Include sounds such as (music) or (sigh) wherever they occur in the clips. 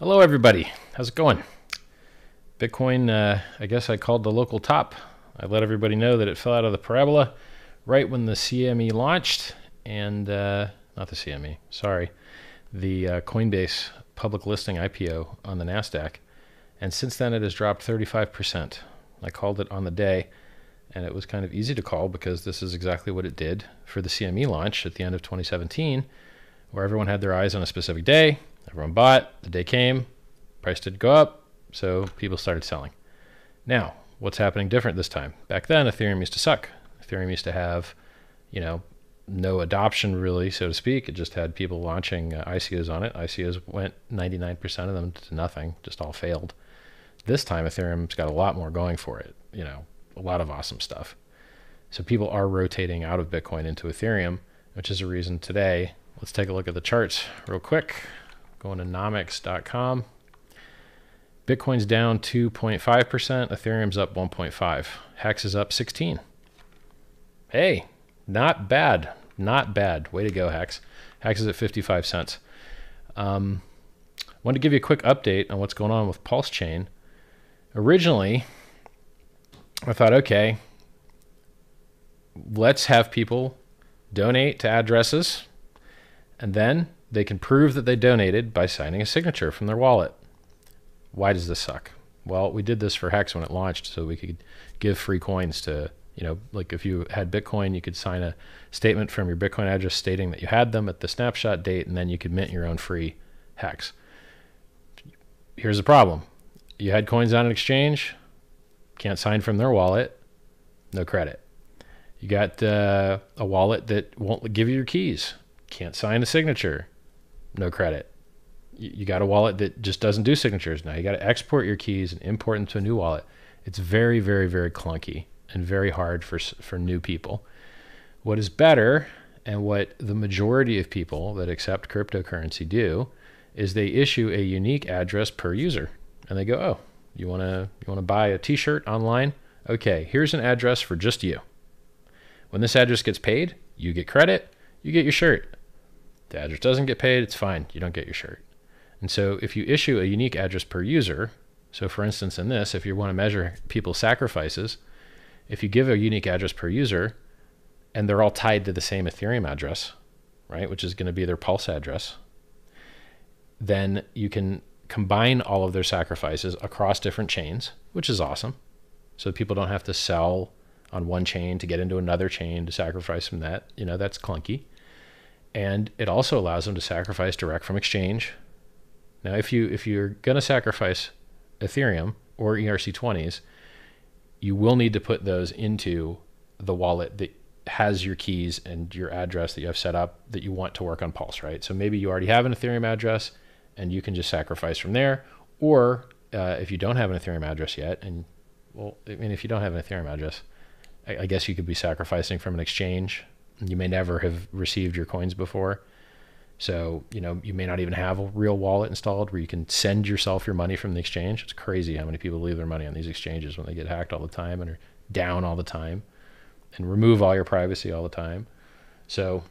Hello, everybody. How's it going? Bitcoin, uh, I guess I called the local top. I let everybody know that it fell out of the parabola right when the CME launched, and uh, not the CME, sorry, the uh, Coinbase public listing IPO on the NASDAQ. And since then, it has dropped 35%. I called it on the day, and it was kind of easy to call because this is exactly what it did for the CME launch at the end of 2017, where everyone had their eyes on a specific day Everyone bought, the day came, price did go up, so people started selling. Now, what's happening different this time? Back then, Ethereum used to suck. Ethereum used to have, you know, no adoption really, so to speak. It just had people launching uh, ICOs on it. ICOs went 99% of them to nothing, just all failed. This time, Ethereum's got a lot more going for it, you know, a lot of awesome stuff. So people are rotating out of Bitcoin into Ethereum, which is a reason today. Let's take a look at the charts real quick. Going to nomics.com. Bitcoin's down 2.5%, Ethereum's up 1.5. Hex is up 16. Hey, not bad. Not bad. Way to go, Hex. Hex is at 55 cents. Um, wanted to give you a quick update on what's going on with Pulse Chain. Originally, I thought, okay, let's have people donate to addresses, and then they can prove that they donated by signing a signature from their wallet. Why does this suck? Well, we did this for Hex when it launched, so we could give free coins to, you know, like if you had Bitcoin, you could sign a statement from your Bitcoin address stating that you had them at the snapshot date, and then you could mint your own free Hex. Here's the problem you had coins on an exchange, can't sign from their wallet, no credit. You got uh, a wallet that won't give you your keys, can't sign a signature, no credit. You, got a wallet that just doesn't do signatures now. You got to export your keys and import them to a new wallet. It's very, very, very clunky and very hard for for new people. What is better, and what the majority of people that accept cryptocurrency do, is they issue a unique address per user, and they go, "Oh, you want to you want to buy a T-shirt online? Okay, here's an address for just you. When this address gets paid, you get credit, you get your shirt the address doesn't get paid, it's fine. You don't get your shirt. And so if you issue a unique address per user, so for instance, in this, if you want to measure people's sacrifices, if you give a unique address per user and they're all tied to the same Ethereum address, right, which is going to be their pulse address, then you can combine all of their sacrifices across different chains, which is awesome. So people don't have to sell on one chain to get into another chain to sacrifice from that. You know, that's clunky and it also allows them to sacrifice direct from exchange. Now, if you if you're going to sacrifice Ethereum or ERC20s, you will need to put those into the wallet that has your keys and your address that you have set up that you want to work on Pulse, right? So maybe you already have an Ethereum address and you can just sacrifice from there. Or uh, if you don't have an Ethereum address yet, and well, I mean, if you don't have an Ethereum address, I, I guess you could be sacrificing from an exchange you may never have received your coins before. So, you know, you may not even have a real wallet installed where you can send yourself your money from the exchange. It's crazy how many people leave their money on these exchanges when they get hacked all the time and are down all the time and remove all your privacy all the time. So,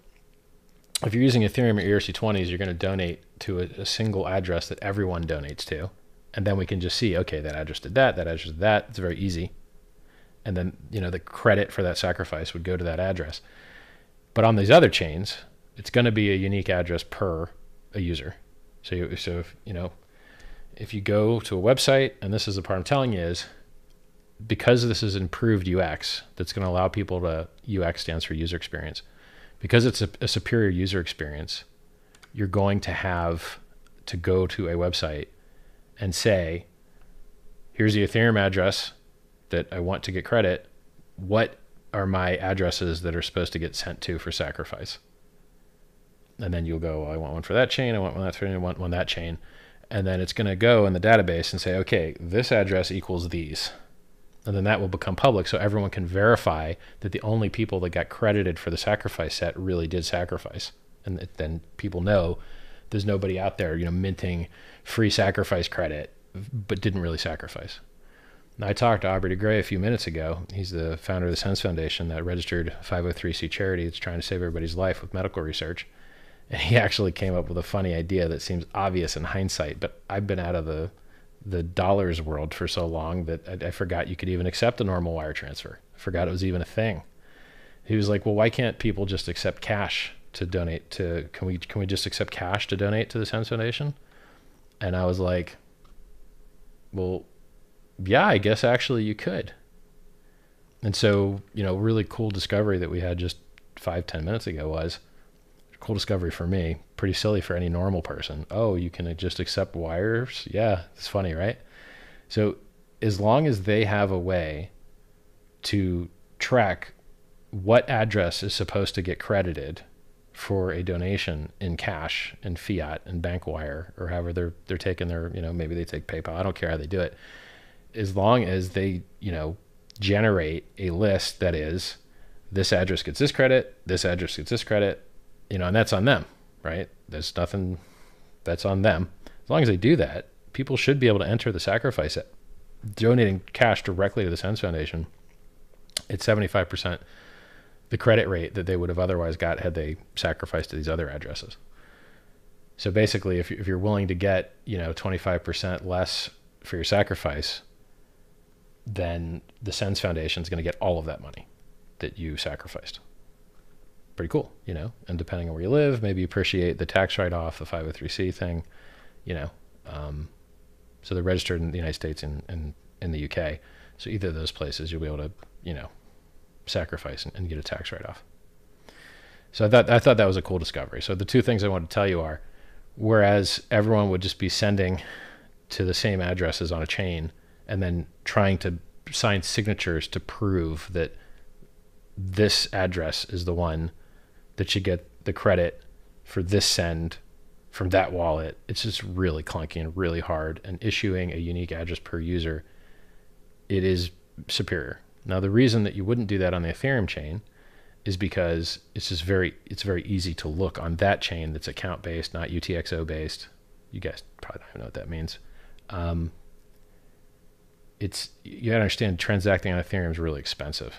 if you're using Ethereum or ERC20s, you're going to donate to a, a, single address that everyone donates to. And then we can just see, okay, that address did that, that address did that. It's very easy. And then, you know, the credit for that sacrifice would go to that address. But on these other chains, it's going to be a unique address per a user. So, you, so if, you know, if you go to a website, and this is the part I'm telling you is because this is improved UX, that's going to allow people to UX stands for user experience. Because it's a, a superior user experience, you're going to have to go to a website and say, here's the Ethereum address that I want to get credit. What are my addresses that are supposed to get sent to for sacrifice. And then you'll go, well, I want one for that chain, I want one that chain, I want one that chain. And then it's going to go in the database and say, okay, this address equals these. And then that will become public so everyone can verify that the only people that got credited for the sacrifice set really did sacrifice. And then people know there's nobody out there, you know, minting free sacrifice credit, but didn't really sacrifice. I talked to Aubrey de Grey a few minutes ago. He's the founder of the SENS Foundation, that registered 503c charity that's trying to save everybody's life with medical research. And he (laughs) actually came up with a funny idea that seems obvious in hindsight, but I've been out of the the dollars world for so long that I, I forgot you could even accept a normal wire transfer. I forgot it was even a thing. He was like, "Well, why can't people just accept cash to donate to? Can we can we just accept cash to donate to the SENS Foundation?" And I was like, "Well, yeah, I guess actually you could." And so, you know, really cool discovery that we had just five ten minutes ago was cool discovery for me. Pretty silly for any normal person. Oh, you can just accept wires? Yeah, it's funny, right? So, as long as they have a way to track what address is supposed to get credited for a donation in cash and fiat and bank wire or however they're they're taking their you know maybe they take PayPal I don't care how they do it as long as they you know generate a list that is this address gets this credit this address gets this credit you know and that's on them right there's nothing that's on them as long as they do that people should be able to enter the sacrifice at donating cash directly to the SENS Foundation it's 75% the credit rate that they would have otherwise got had they sacrificed to these other addresses. So basically, if, if you're willing to get, you know, 25% less for your sacrifice, then the SENS Foundation is going to get all of that money that you sacrificed. Pretty cool, you know, and depending on where you live, maybe appreciate the tax write off, the 503C thing, you know. Um, so they're registered in the United States and in, in the UK. So either of those places, you'll be able to, you know, sacrifice and, and get a tax write off. So I thought I thought that was a cool discovery. So the two things I want to tell you are, whereas everyone would just be sending to the same addresses on a chain and then trying to sign signatures to prove that this address is the one that should get the credit for this send from that wallet. It's just really clunky and really hard. And issuing a unique address per user, it is superior. Now, the reason that you wouldn't do that on the Ethereum chain is because it's just very it's very easy to look on that chain that's account based, not UTXO based. You guys probably don't even know what that means. Um, it's you gotta understand transacting on Ethereum is really expensive.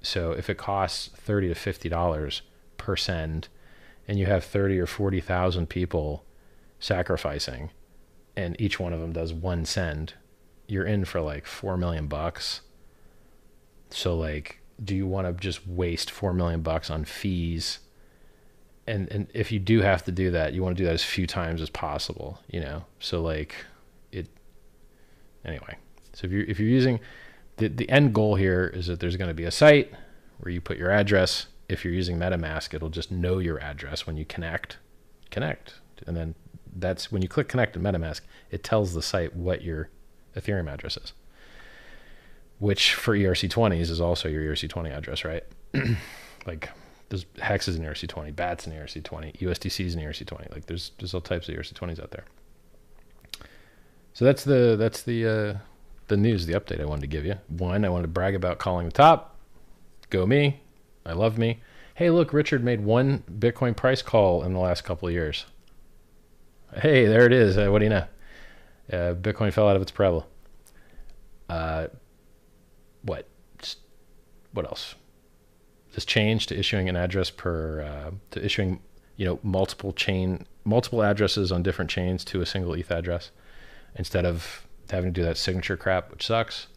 So if it costs thirty to fifty dollars per send, and you have thirty or forty thousand people sacrificing, and each one of them does one send, you're in for like four million bucks so like, do you want to just waste four million bucks on fees? And and if you do have to do that, you want to do that as few times as possible, you know. So like, it. Anyway, so if you're if you're using, the the end goal here is that there's going to be a site where you put your address. If you're using MetaMask, it'll just know your address when you connect, connect, and then that's when you click connect in MetaMask, it tells the site what your Ethereum address is which for ERC20s is also your ERC20 address, right? (clears throat) like there's hex is in ERC20, bats in ERC20, USDC is in ERC20. Like there's there's all types of ERC20s out there. So that's the that's the uh, the news, the update I wanted to give you. One, I wanted to brag about calling the top. Go me, I love me. Hey, look, Richard made one Bitcoin price call in the last couple of years. Hey, there it is. Uh, what do you know? Uh, Bitcoin fell out of its parabola. Uh, what what else? This change to issuing an address per uh, to issuing you know multiple chain multiple addresses on different chains to a single ETH address instead of having to do that signature crap, which sucks.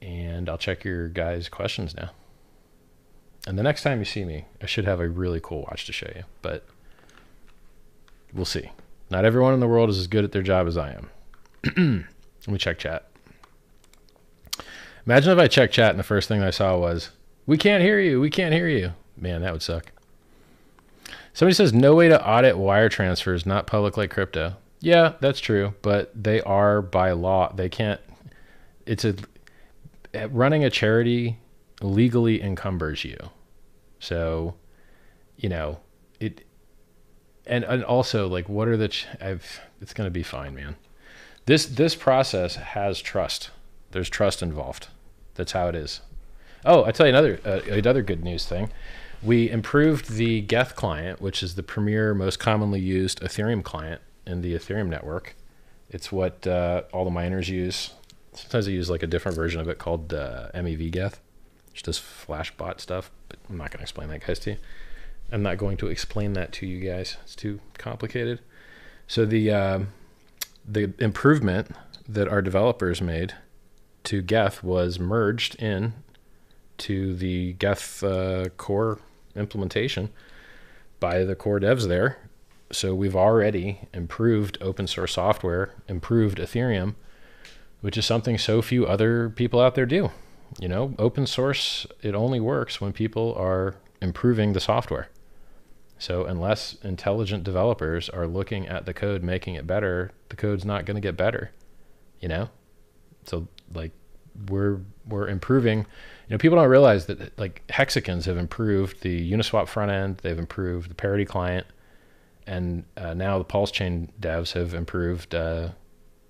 And I'll check your guys' questions now. And the next time you see me, I should have a really cool watch to show you, but we'll see. Not everyone in the world is as good at their job as I am. (clears throat) Let me check chat. Imagine if I checked chat and the first thing I saw was, "We can't hear you. We can't hear you." Man, that would suck. Somebody says no way to audit wire transfers, not public like crypto. Yeah, that's true, but they are by law. They can't. It's a running a charity legally encumbers you. So, you know, it and and also like what are the ch- I've it's going to be fine, man. This this process has trust. There's trust involved. That's how it is. Oh, I tell you another uh, another good news thing. We improved the Geth client, which is the premier, most commonly used Ethereum client in the Ethereum network. It's what uh, all the miners use. Sometimes they use like a different version of it called uh, MEV Geth, which does Flashbot stuff. But I'm not going to explain that, guys, to you. I'm not going to explain that to you guys. It's too complicated. So the uh, the improvement that our developers made to Geth was merged in to the Geth uh, core implementation by the core devs there. So we've already improved open source software, improved Ethereum, which is something so few other people out there do. You know, open source, it only works when people are improving the software. So unless intelligent developers are looking at the code, making it better, the code's not going to get better. You know, so like we're we're improving. You know, people don't realize that like Hexicans have improved the Uniswap front end, they've improved the Parity client, and uh, now the Pulse Chain devs have improved uh,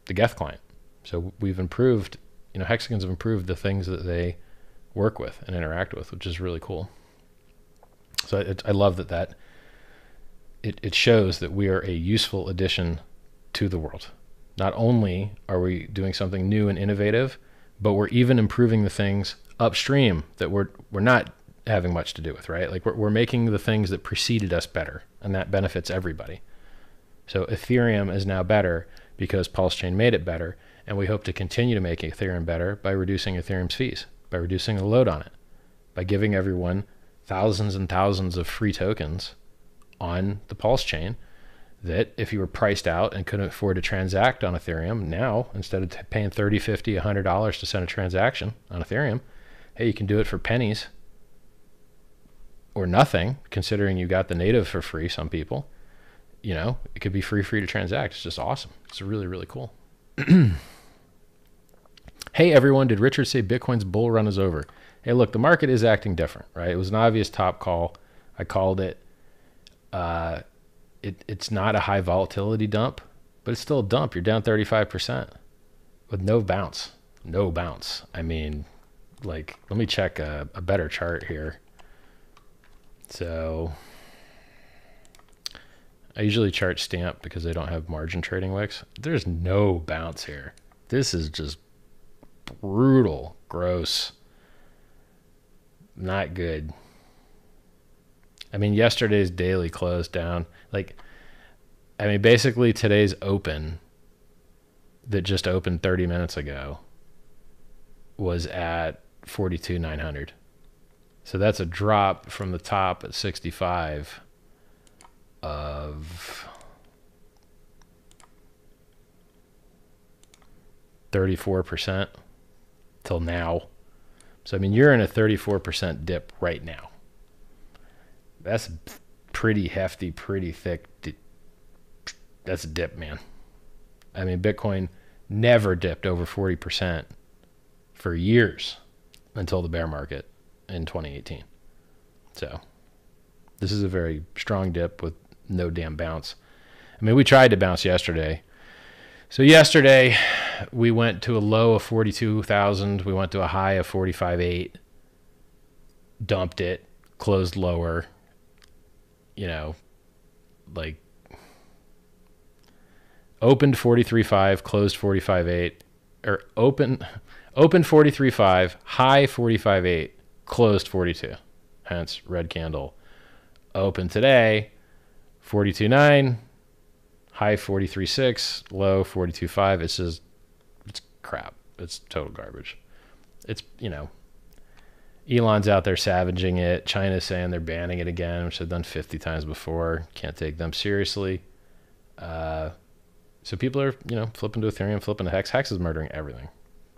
the Geth client. So we've improved. You know, Hexicans have improved the things that they work with and interact with, which is really cool. So it, I love that that it, it shows that we are a useful addition to the world. Not only are we doing something new and innovative, but we're even improving the things upstream that we're we're not having much to do with, right? Like we're we're making the things that preceded us better, and that benefits everybody. So Ethereum is now better because Pulse Chain made it better, and we hope to continue to make Ethereum better by reducing Ethereum's fees, by reducing the load on it, by giving everyone thousands and thousands of free tokens on the Pulse chain that if you were priced out and couldn't afford to transact on Ethereum, now instead of t- paying 30, 50, 100 dollars to send a transaction on Ethereum, hey, you can do it for pennies or nothing, considering you got the native for free. Some people, you know, it could be free, free to transact. It's just awesome. It's really, really cool. (clears throat) hey, everyone, did Richard say Bitcoin's bull run is over? Hey, look, the market is acting different, right? It was an obvious top call. I called it. Uh, it, it's not a high volatility dump, but it's still a dump. You're down 35% with no bounce. No bounce. I mean, like, let me check a, a better chart here. So, I usually chart stamp because they don't have margin trading wicks. There's no bounce here. This is just brutal, gross, not good. I mean, yesterday's daily closed down. Like, I mean, basically today's open that just opened 30 minutes ago was at 42,900. So that's a drop from the top at 65 of 34% till now. So, I mean, you're in a 34% dip right now that's pretty hefty, pretty thick. That's a dip, man. I mean, Bitcoin never dipped over 40% for years until the bear market in 2018. So, this is a very strong dip with no damn bounce. I mean, we tried to bounce yesterday. So, yesterday we went to a low of 42,000, we went to a high of 45.8, dumped it, closed lower, you know, like opened 43.5, closed 45.8, or open open 43.5, high 45.8, closed 42. Hence red candle. Open today 42.9, high 43.6, low 42.5. It's just it's crap. It's total garbage. It's, you know, Elon's out there savaging it. China's saying they're banning it again, which they've done 50 times before. Can't take them seriously. Uh, so people are, you know, flipping to Ethereum, flipping to Hex. Hex is murdering everything.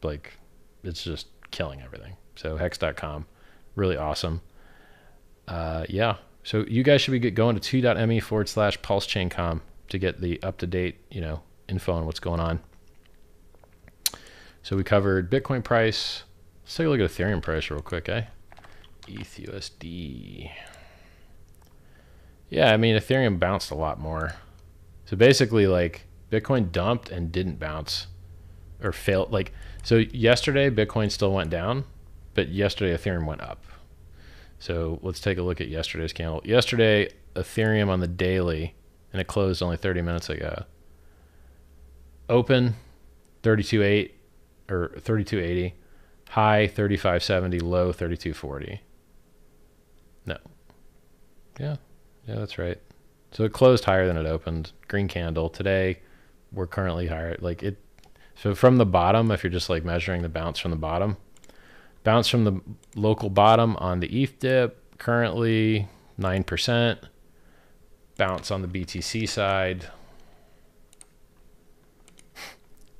Like, it's just killing everything. So hex.com, really awesome. Uh, yeah. So you guys should be going to t.me forward slash pulse chain com to get the up to date, you know, info on what's going on. So we covered Bitcoin price, Let's take a look at Ethereum price real quick, eh? ETHUSD. Yeah, I mean, Ethereum bounced a lot more. So basically, like, Bitcoin dumped and didn't bounce or failed. Like, so yesterday, Bitcoin still went down, but yesterday, Ethereum went up. So let's take a look at yesterday's candle. Yesterday, Ethereum on the daily, and it closed only 30 minutes ago. Open 32.8 or 32.80 high 3570, low 3240. No. Yeah, Yeah, that's right. So it closed higher than it opened. Green candle. Today, we're currently higher. Like it. So from the bottom, if you're just like measuring the bounce from the bottom, bounce from the local bottom on the ETH dip, currently nine percent. Bounce on the BTC side.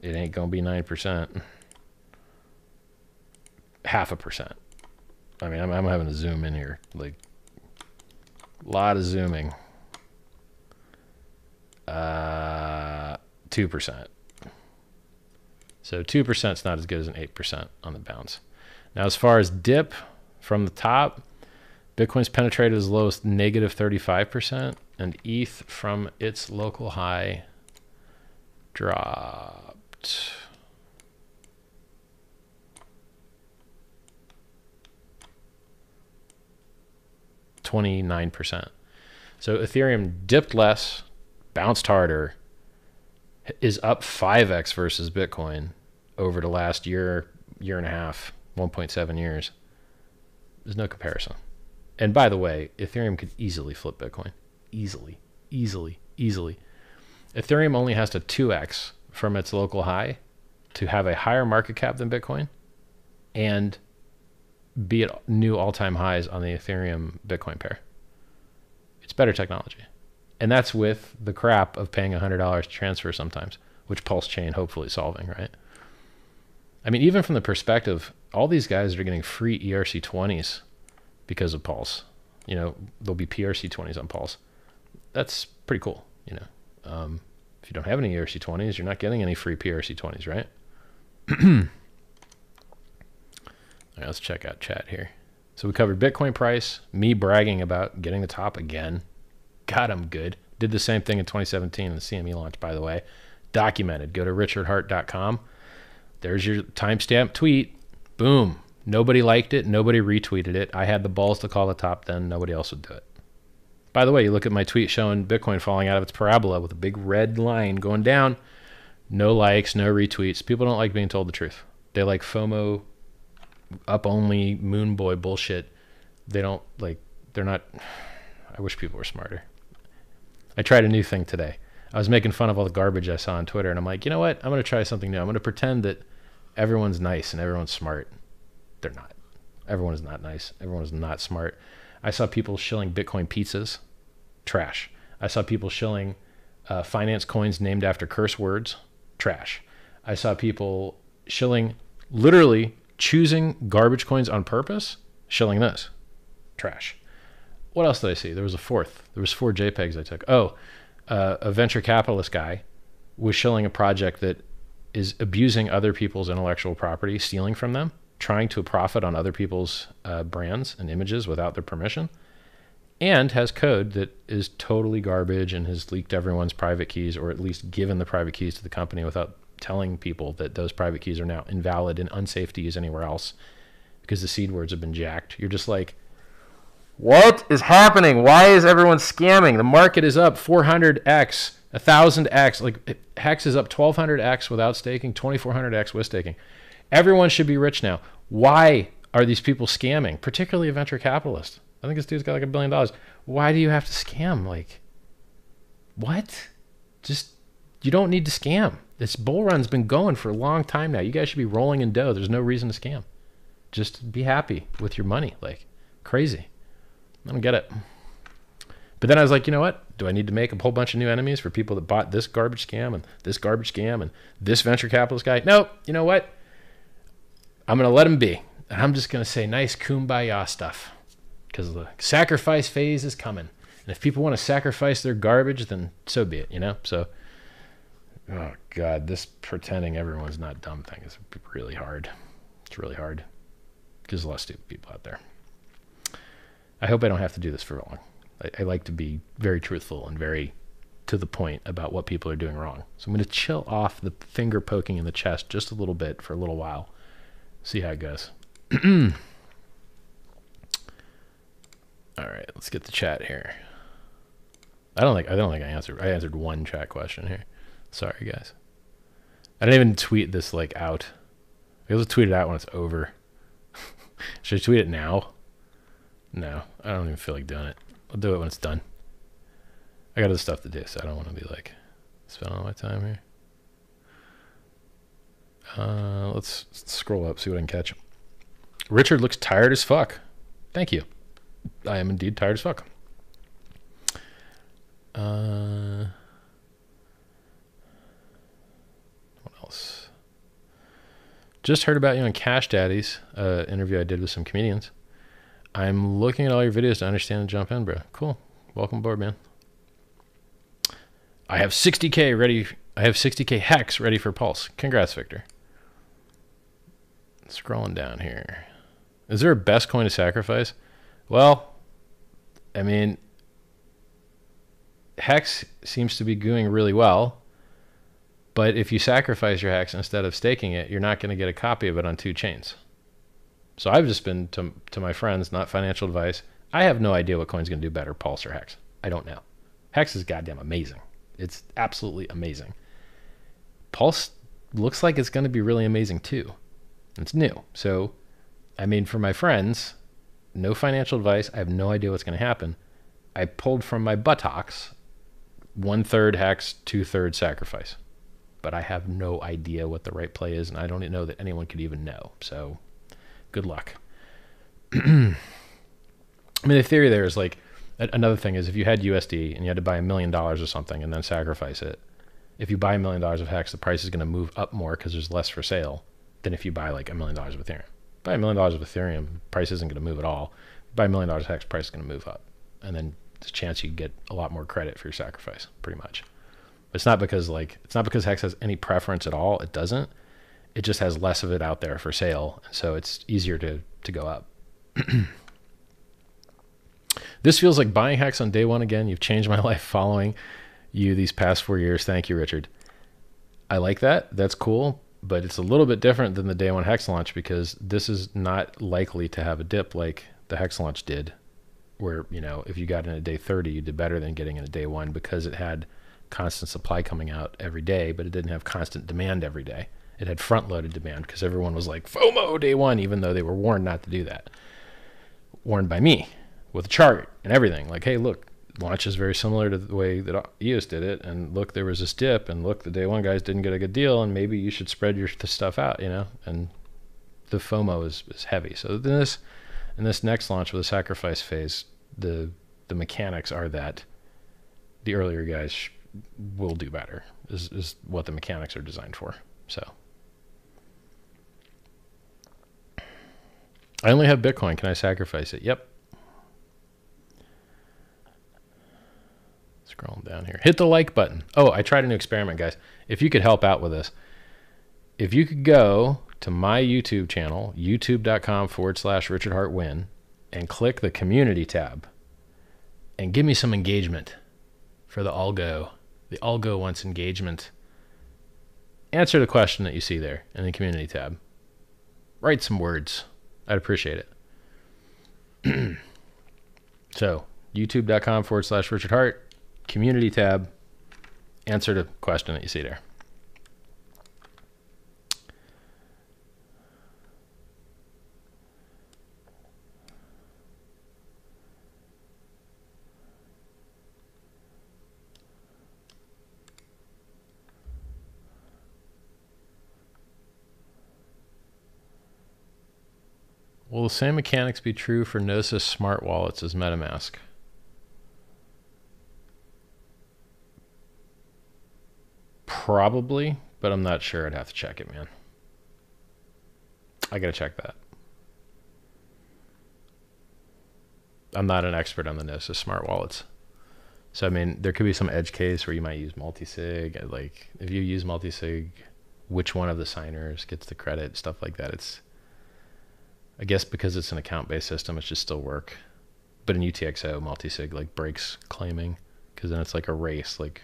It ain't gonna be nine percent. Half a percent. I mean, I'm, I'm having to zoom in here. Like, a lot of zooming. Uh, 2%. So 2% is not as good as an 8% on the bounce. Now, as far as dip from the top, Bitcoin's penetrated as low as negative 35%, and ETH from its local high dropped. 29%. So Ethereum dipped less, bounced harder, is up 5x versus Bitcoin over the last year, year and a half, 1.7 years. There's no comparison. And by the way, Ethereum could easily flip Bitcoin. Easily, easily, easily. Ethereum only has to 2x from its local high to have a higher market cap than Bitcoin and be at new all-time highs on the Ethereum Bitcoin pair. It's better technology. And that's with the crap of paying $100 to transfer sometimes, which Pulse Chain hopefully solving, right? I mean, even from the perspective, all these guys are getting free ERC20s because of Pulse. You know, there'll be PRC20s on Pulse. That's pretty cool, you know. Um, if you don't have any ERC20s, you're not getting any free PRC20s, right? (clears throat) All right, let's check out chat here. So we covered Bitcoin price, me bragging about getting the top again. God, I'm good. Did the same thing in 2017 in the CME launch, by the way. Documented. Go to richardheart.com. There's your timestamp tweet. Boom. Nobody liked it. Nobody retweeted it. I had the balls to call the top then. Nobody else would do it. By the way, you look at my tweet showing Bitcoin falling out of its parabola with a big red line going down. No likes, no retweets. People don't like being told the truth. They like FOMO up only moon boy bullshit. They don't like they're not I wish people were smarter. I tried a new thing today. I was making fun of all the garbage I saw on Twitter and I'm like, "You know what? I'm going to try something new. I'm going to pretend that everyone's nice and everyone's smart." They're not. Everyone is not nice. Everyone is not smart. I saw people shilling Bitcoin pizzas. Trash. I saw people shilling uh, finance coins named after curse words. Trash. I saw people shilling literally choosing garbage coins on purpose, shilling this. Trash. What else did I see? There was a fourth. There was four JPEGs I took. Oh, uh, a venture capitalist guy was shilling a project that is abusing other people's intellectual property, stealing from them, trying to profit on other people's uh, brands and images without their permission, and has code that is totally garbage and has leaked everyone's private keys, or at least given the private keys to the company without telling people that those private keys are now invalid and unsafe to use anywhere else because the seed words have been jacked. You're just like, what is happening? Why is everyone scamming? The market is up 400x, 1000x. Like Hex is up 1200x without staking, 2400x with staking. Everyone should be rich now. Why are these people scamming? Particularly a venture capitalist. I think this dude's got like a billion dollars. Why do you have to scam? Like, what? Just, you don't need to scam. This bull run's been going for a long time now. You guys should be rolling in dough. There's no reason to scam. Just be happy with your money. Like crazy. I don't get it. But then I was like, you know what? Do I need to make a whole bunch of new enemies for people that bought this garbage scam and this garbage scam and this venture capitalist guy? No, you know what? I'm going to let him be. And I'm just going to say nice kumbaya stuff because the sacrifice phase is coming. And if people want to sacrifice their garbage, then so be it, you know? So Oh God, this pretending everyone's not dumb thing is really hard. It's really hard because there's a lot of stupid people out there. I hope I don't have to do this for long. I, I like to be very truthful and very to the point about what people are doing wrong. So I'm going to chill off the finger poking in the chest just a little bit for a little while. See how it goes. (clears throat) All right, let's get the chat here. I don't think I don't think I answered. I answered one chat question here. Sorry, guys. I didn't even tweet this like out. I'll tweet it out when it's over. (laughs) Should I tweet it now? No, I don't even feel like doing it. I'll do it when it's done. I got other stuff to do, so I don't want to be like spending all my time here. Uh, let's scroll up, see what I can catch. Richard looks tired as fuck. Thank you. I am indeed tired as fuck. Uh, what else? Just heard about you on Cash Daddies, uh, interview I did with some comedians. I'm looking at all your videos to understand and jump in, bro. Cool. Welcome aboard, man. I have 60k ready. I have 60k hex ready for Pulse. Congrats, Victor. Scrolling down here. Is there a best coin to sacrifice? Well, I mean, Hex seems to be doing really well. But if you sacrifice your Hex instead of staking it, you're not going to get a copy of it on two chains. So I've just been to, to my friends, not financial advice. I have no idea what coin's going to do better, Pulse or Hex. I don't know. Hex is goddamn amazing. It's absolutely amazing. Pulse looks like it's going to be really amazing too. It's new. So, I mean, for my friends, no financial advice. I have no idea what's going to happen. I pulled from my buttocks one third hex, two thirds sacrifice. But I have no idea what the right play is, and I don't know that anyone could even know. So, good luck. (clears throat) I mean, the theory there is like another thing is if you had USD and you had to buy a million dollars or something and then sacrifice it, if you buy a million dollars of hex, the price is going to move up more because there's less for sale than if you buy like a million dollars of Ethereum. Buy a million dollars of Ethereum, price isn't going to move at all. Buy a million dollars of hex, price is going to move up, and then there's a chance you get a lot more credit for your sacrifice, pretty much. It's not because like it's not because hex has any preference at all. It doesn't. It just has less of it out there for sale, so it's easier to to go up. (clears throat) this feels like buying hex on day one again. You've changed my (laughs) life following you these past four years. Thank you, Richard. I like that. That's cool but it's a little bit different than the day one hex launch because this is not likely to have a dip like the hex launch did where you know if you got in a day 30 you did better than getting in a day one because it had constant supply coming out every day but it didn't have constant demand every day it had front loaded demand because everyone was like fomo day one even though they were warned not to do that warned by me with a chart and everything like hey look launch is very similar to the way that EOS did it. And look, there was this dip, and look, the day one guys didn't get a good deal, and maybe you should spread your stuff out, you know. And the FOMO is, is heavy. So this in this next launch with the sacrifice phase, the the mechanics are that the earlier guys will do better. Is is what the mechanics are designed for. So. I only have Bitcoin. Can I sacrifice it? Yep. Scrolling down here. Hit the like button. Oh, I tried a new experiment, guys. If you could help out with this, if you could go to my YouTube channel, youtube.com forward slash Richard Heart Win, and click the community tab and give me some engagement for the Algo. The Algo wants engagement. Answer the question that you see there in the community tab. Write some words. I'd appreciate it. (clears throat) so, youtube.com forward slash Richard Heart, community tab, answer the question that you see there. Will the same mechanics be true for Gnosis smart wallets as MetaMask? Probably, but I'm not sure. I'd have to check it, man. I gotta check that. I'm not an expert on the Gnosis smart wallets. So I mean, there could be some edge case where you might use multi-sig. Like if you use multi-sig, which one of the signers gets the credit, stuff like that. It's, I guess because it's an account-based system, it should still work. But in UTXO, multi-sig like breaks claiming because then it's like a race. Like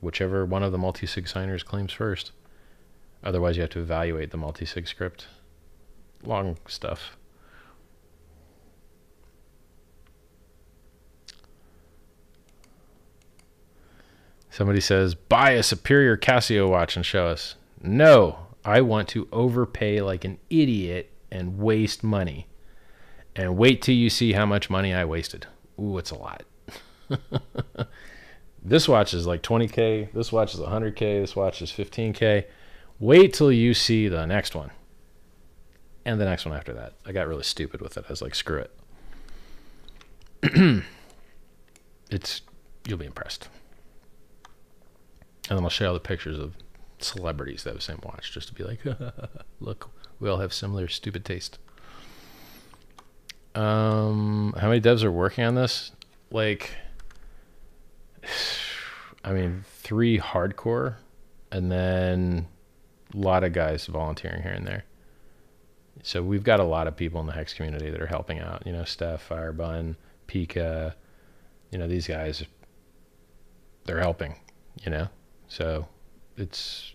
whichever one of the multi-sig signers claims first. Otherwise, you have to evaluate the multi-sig script. Long stuff. Somebody says, buy a superior Casio watch and show us. No, I want to overpay like an idiot and waste money. And wait till you see how much money I wasted. Ooh, it's a lot. (laughs) This watch is like 20k. This watch is 100k. This watch is 15k. Wait till you see the next one, and the next one after that. I got really stupid with it. I was like, screw it. (clears throat) it's you'll be impressed. And then I'll show you all the pictures of celebrities that have the same watch, just to be like, (laughs) look, we all have similar stupid taste. Um, how many devs are working on this? Like, (sighs) I mean, three hardcore, and then a lot of guys volunteering here and there. So we've got a lot of people in the Hex community that are helping out. You know, Steph, Firebun, Pika, you know, these guys, they're helping, you know? So it's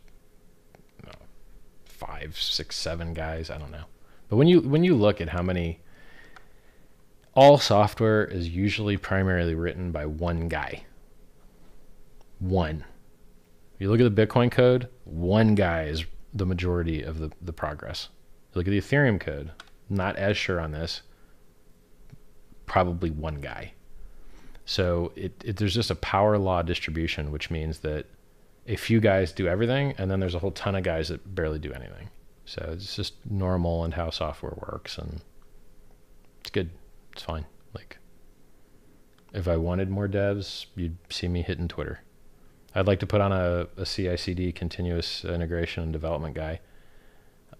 five, six, seven guys. I don't know. But when you when you look at how many all software is usually primarily written by one guy. One. You look at the Bitcoin code, one guy is the majority of the, the progress. You look at the Ethereum code, not as sure on this, probably one guy. So it, it, there's just a power law distribution, which means that a few guys do everything, and then there's a whole ton of guys that barely do anything. So it's just normal and how software works, and it's good. It's fine. Like, if I wanted more devs, you'd see me hitting Twitter. I'd like to put on a, a CI/CD continuous integration and development guy.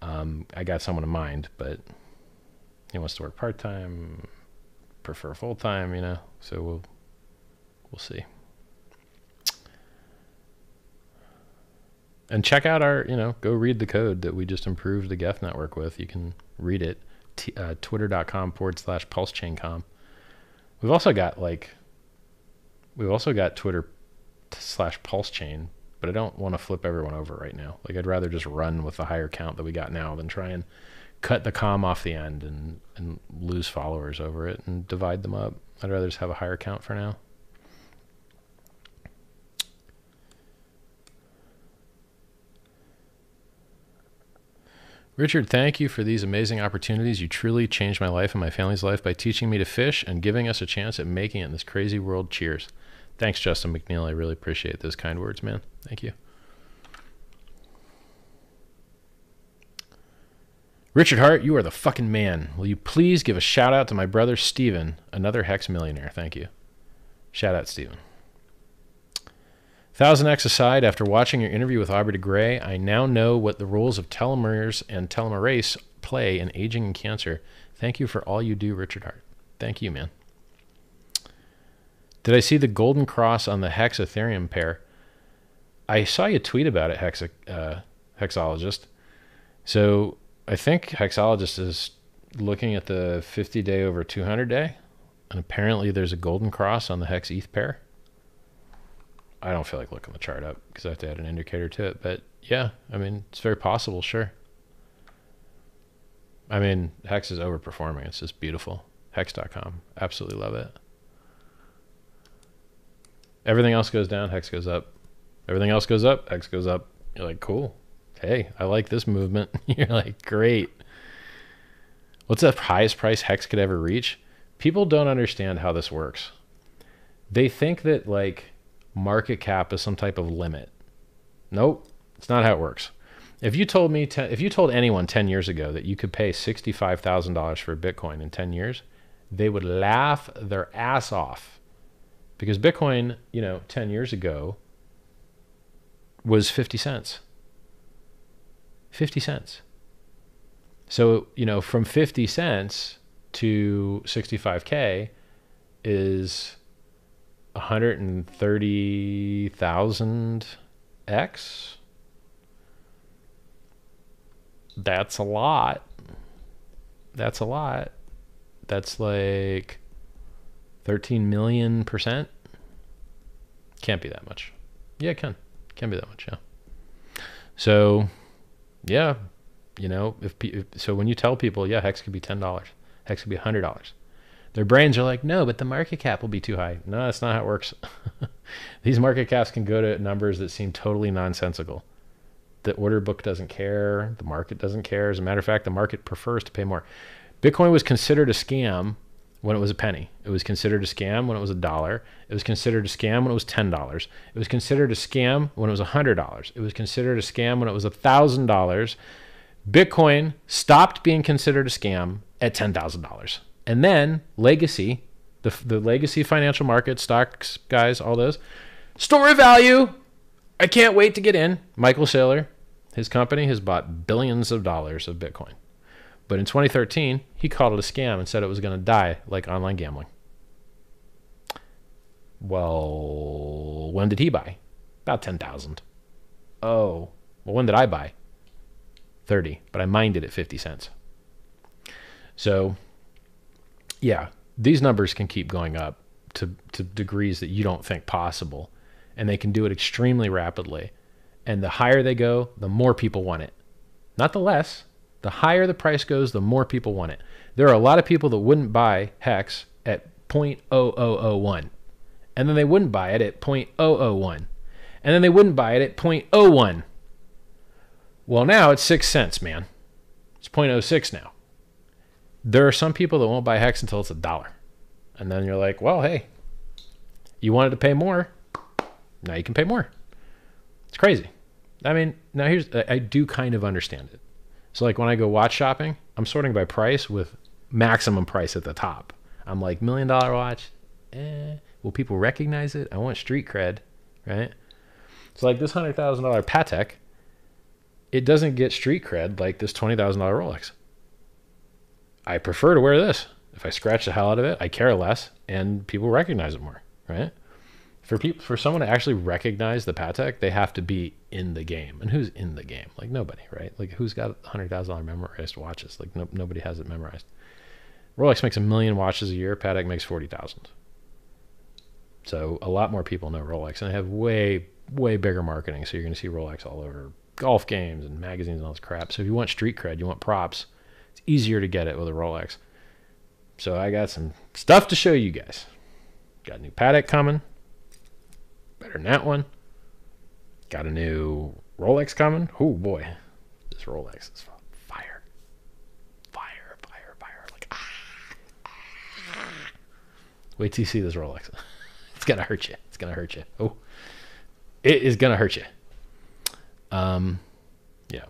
Um, I got someone in mind, but he wants to work part time, prefer full time, you know. So we'll we'll see. And check out our, you know, go read the code that we just improved the Geth network with. You can read it. T- uh, Twitter.com forward slash pulsechaincom. We've also got like, we've also got Twitter slash pulsechain, but I don't want to flip everyone over right now. Like I'd rather just run with the higher count that we got now than try and cut the com off the end and, and lose followers over it and divide them up. I'd rather just have a higher count for now. Richard, thank you for these amazing opportunities. You truly changed my life and my family's life by teaching me to fish and giving us a chance at making it in this crazy world. Cheers. Thanks, Justin McNeil. I really appreciate those kind words, man. Thank you. Richard Heart, you are the fucking man. Will you please give a shout out to my brother Steven, another Hex millionaire? Thank you. Shout out, Steven. Thousand X aside, after watching your interview with Aubrey de Grey, I now know what the roles of telomeres and telomerase play in aging and cancer. Thank you for all you do, Richard Heart. Thank you, man. Did I see the golden cross on the Hex Ethereum pair? I saw you tweet about it, Hex, uh, Hexologist. So I think Hexologist is looking at the 50 day over 200 day, and apparently there's a golden cross on the Hex ETH pair. I don't feel like looking the chart up because I have to add an indicator to it. But yeah, I mean, it's very possible, sure. I mean, Hex is overperforming. It's just beautiful. Hex.com. Absolutely love it. Everything else goes down, Hex goes up. Everything else goes up, Hex goes up. You're like, cool. Hey, I like this movement. (laughs) You're like, great. What's the highest price Hex could ever reach? People don't understand how this works. They think that, like, market cap is some type of limit. Nope, it's not how it works. If you told me, if you told anyone 10 years ago that you could pay $65,000 for Bitcoin in 10 years, they would laugh their ass off. Because Bitcoin, you know, 10 years ago was 50 cents. 50 cents. So, you know, from 50 cents to 65K is 130,000 X. That's a lot. That's a lot. That's like 13 million percent. Can't be that much. Yeah, it can. Can be that much, yeah. So, yeah, you know, if, if so when you tell people, yeah, hex could be $10, hex could be $100 their brains are like, no, but the market cap will be too high. No, that's not how it works. (laughs) These market caps can go to numbers that seem totally nonsensical. The order book doesn't care. The market doesn't care. As a matter of fact, the market prefers to pay more. Bitcoin was considered a scam when it was a penny. It was considered a scam when it was a dollar. It was considered a scam when it was ten dollars. It was considered a scam when it was a hundred dollars. It was considered a scam when it was a thousand dollars. Bitcoin stopped being considered a scam at ten thousand dollars, and then legacy, the the legacy financial market stocks guys, all those store of value. I can't wait to get in. Michael Saylor, his company has bought billions of dollars of Bitcoin. But in 2013, he called it a scam and said it was going to die like online gambling. Well, when did he buy? About 10,000. Oh, well, when did I buy? 30, but I mined it at 50 cents. So, yeah, these numbers can keep going up to, to degrees that you don't think possible. And they can do it extremely rapidly. And the higher they go, the more people want it. Not the less, the higher the price goes, the more people want it. There are a lot of people that wouldn't buy Hex at 0.0001. And then they wouldn't buy it at 0.001. And then they wouldn't buy it at 0.01. Well, now it's 6 cents, man. It's 0.06 now. There are some people that won't buy Hex until it's a dollar. And then you're like, well, hey, you wanted to pay more. Now you can pay more. It's crazy. I mean, now here's, I do kind of understand it. So like when I go watch shopping, I'm sorting by price with maximum price at the top. I'm like million dollar watch. Eh, will people recognize it? I want street cred, right? So like this hundred thousand dollar Patek, it doesn't get street cred like this twenty thousand dollar Rolex. I prefer to wear this. If I scratch the hell out of it, I care less, and people recognize it more, right? for people for someone to actually recognize the Patek, they have to be in the game. And who's in the game? Like nobody, right? Like who's got hundred thousand dollar memorized watches? Like no, nobody has it memorized. Rolex makes a million watches a year. Patek makes forty thousand. So a lot more people know Rolex, and they have way way bigger marketing. So you're going to see Rolex all over golf games and magazines and all this crap. So if you want street cred, you want props, easier to get it with a Rolex. So I got some stuff to show you guys. Got a new Patek coming better than that one. Got a new Rolex coming. Oh boy, this Rolex is fire, fire, fire, fire. Like ah, ah. Wait till you see this Rolex. (laughs) it's gonna hurt you. It's gonna hurt you. Oh, it is gonna hurt you. Um, yeah.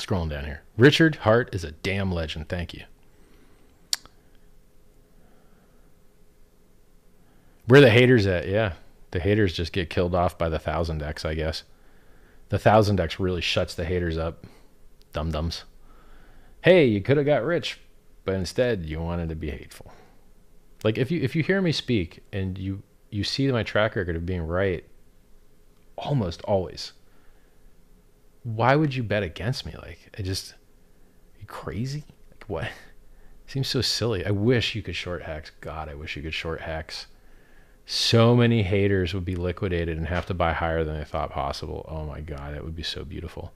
Scrolling down here. Richard Heart is a damn legend. Thank you. Where the haters at? Yeah. The haters just get killed off by the thousand X, I guess. The thousand X really shuts the haters up. Dum dums. Hey, you could have got rich, but instead you wanted to be hateful. Like if you if you hear me speak and you you see my track record of being right almost always, why would you bet against me? Like I just you crazy? Like what? (laughs) Seems so silly. I wish you could short hex. God, I wish you could short hex so many haters would be liquidated and have to buy higher than they thought possible. Oh my God, that would be so beautiful.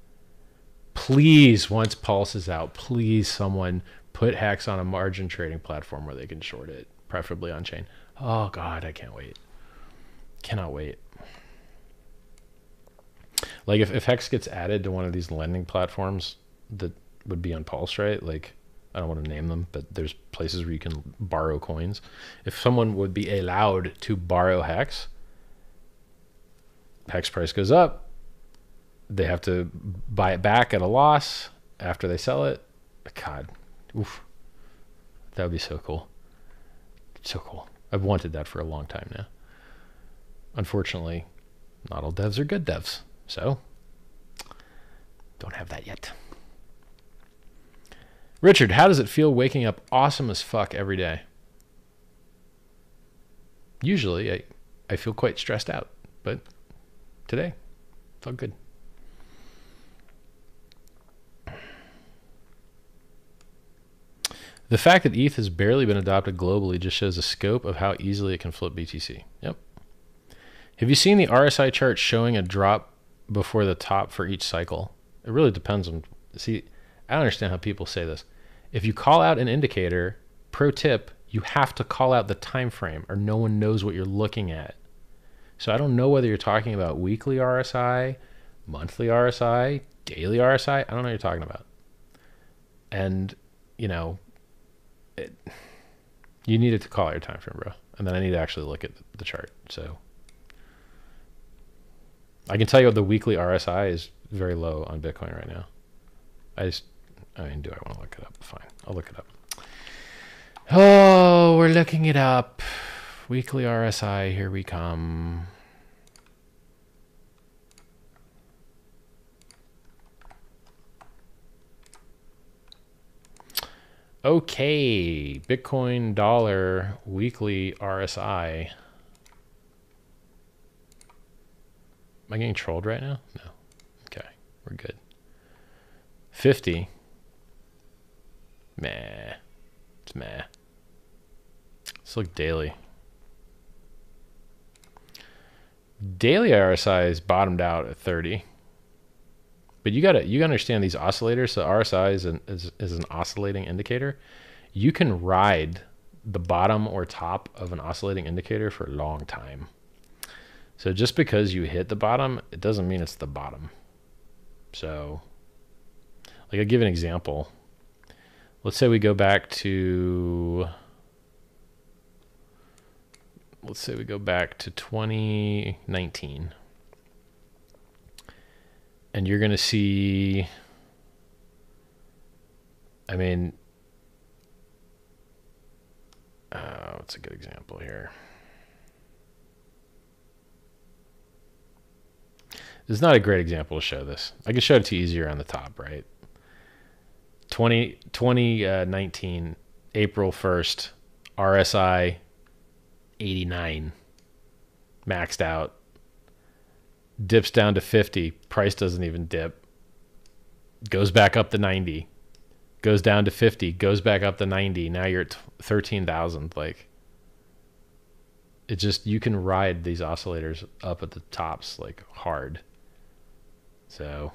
Please, once Pulse is out, please someone put Hex on a margin trading platform where they can short it, preferably on chain. Oh God, I can't wait. Cannot wait. Like if, if Hex gets added to one of these lending platforms that would be on Pulse, right? Like I don't want to name them, but there's places where you can borrow coins. If someone would be allowed to borrow hex, hex price goes up. They have to buy it back at a loss after they sell it. God, oof, that would be so cool. So cool. I've wanted that for a long time now. Unfortunately, not all devs are good devs, so don't have that yet. Richard, how does it feel waking up awesome as fuck every day? Usually, I, I feel quite stressed out, but today felt good. The fact that ETH has barely been adopted globally just shows the scope of how easily it can flip BTC. Yep. Have you seen the RSI chart showing a drop before the top for each cycle? It really depends on. See, I don't understand how people say this. If you call out an indicator, pro tip, you have to call out the time frame or no one knows what you're looking at. So I don't know whether you're talking about weekly RSI, monthly RSI, daily RSI. I don't know what you're talking about. And, you know, it, you needed to call out your time frame, bro, and then I need to actually look at the chart. So I can tell you the weekly RSI is very low on Bitcoin right now. I just, I mean, do I want to look it up? Fine, I'll look it up. Oh, we're looking it up. Weekly RSI, here we come. Okay, Bitcoin dollar weekly RSI. Am I getting trolled right now? No. Okay, we're good. 50. Meh. It's meh. Let's look daily. Daily RSI is bottomed out at 30. But you gotta you gotta understand these oscillators. So RSI is an is, is an oscillating indicator. You can ride the bottom or top of an oscillating indicator for a long time. So just because you hit the bottom, it doesn't mean it's the bottom. So like I'll give an example. Let's say we go back to let's say we go back to 2019 and you're going to see i mean uh, what's a good example here this is not a great example to show this. I can show it to you easier on the top right? 20 2019 uh, april 1st rsi 89 maxed out. Dips down to 50 price doesn't even dip. Goes back up to 90 goes down to 50 goes back up to 90 now you're at 13,000 like it just you can ride these oscillators up at the tops like hard so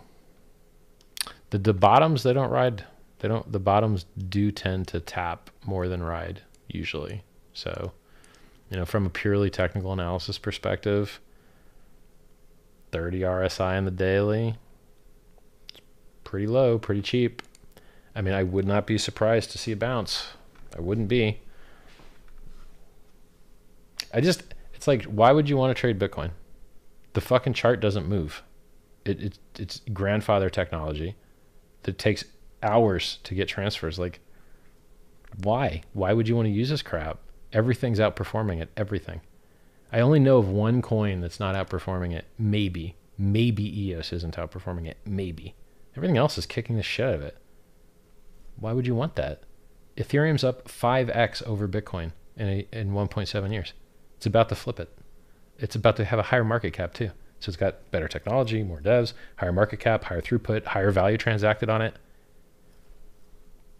the the bottoms they don't ride they don't the bottoms do tend to tap more than ride usually so you know, from a purely technical analysis perspective, 30 RSI in the daily, pretty low, pretty cheap. I mean, I would not be surprised to see a bounce. I wouldn't be. I just, it's like, why would you want to trade Bitcoin? The fucking chart doesn't move. It, it it's grandfather technology that takes hours to get transfers. Like, why? Why would you want to use this crap? Everything's outperforming it. Everything. I only know of one coin that's not outperforming it. Maybe. Maybe EOS isn't outperforming it. Maybe. Everything else is kicking the shit out of it. Why would you want that? Ethereum's up 5x over Bitcoin in, a, in 1.7 years. It's about to flip it. It's about to have a higher market cap too. So it's got better technology, more devs, higher market cap, higher throughput, higher value transacted on it.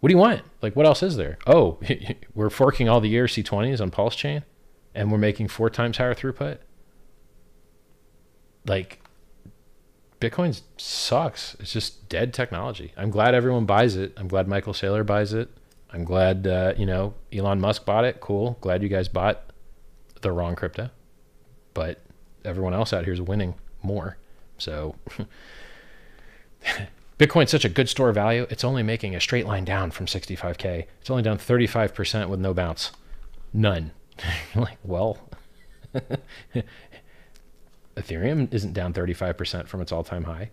What do you want? Like, what else is there? Oh, (laughs) we're forking all the ERC20s on Pulse Chain and we're making four times higher throughput. Like, Bitcoin sucks. It's just dead technology. I'm glad everyone buys it. I'm glad Michael Saylor buys it. I'm glad, uh, you know, Elon Musk bought it. Cool. Glad you guys bought the wrong crypto. But everyone else out here is winning more. So (laughs) Bitcoin's such a good store of value. It's only making a straight line down from 65K. It's only down 35% with no bounce. None. (laughs) like, well, (laughs) Ethereum isn't down 35% from its all time high.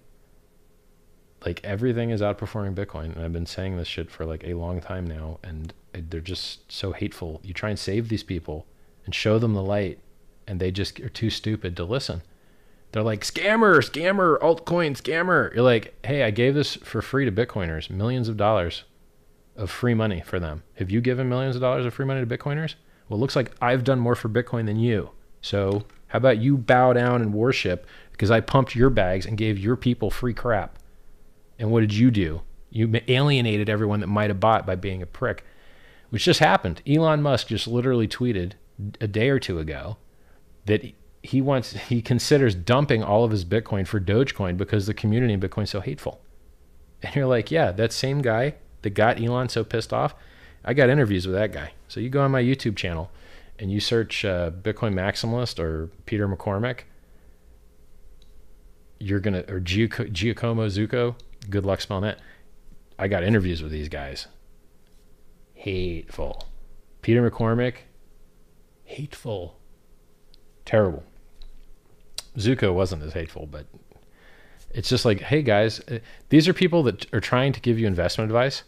Like, everything is outperforming Bitcoin. And I've been saying this shit for like a long time now. And uh, they're just so hateful. You try and save these people and show them the light, and they just are too stupid to listen. They're like, scammer, scammer, altcoin, scammer. You're like, hey, I gave this for free to Bitcoiners, millions of dollars of free money for them. Have you given millions of dollars of free money to Bitcoiners? Well, it looks like I've done more for Bitcoin than you. So how about you bow down and worship because I pumped your bags and gave your people free crap? And what did you do? You alienated everyone that might have bought by being a prick, which just happened. Elon Musk just literally tweeted a day or two ago that he wants he considers dumping all of his Bitcoin for Dogecoin because the community in Bitcoin's so hateful. And you're like, yeah, that same guy that got Elon so pissed off, I got interviews with that guy. So you go on my YouTube channel and you search uh, Bitcoin maximalist or Peter McCormack, You're gonna or Giacomo Zucco. Good luck spelling that. I got interviews with these guys. hateful. Peter McCormack, hateful. Terrible. Zucco wasn't as hateful, but it's just like, hey guys, uh, these are people that are trying to give you investment advice,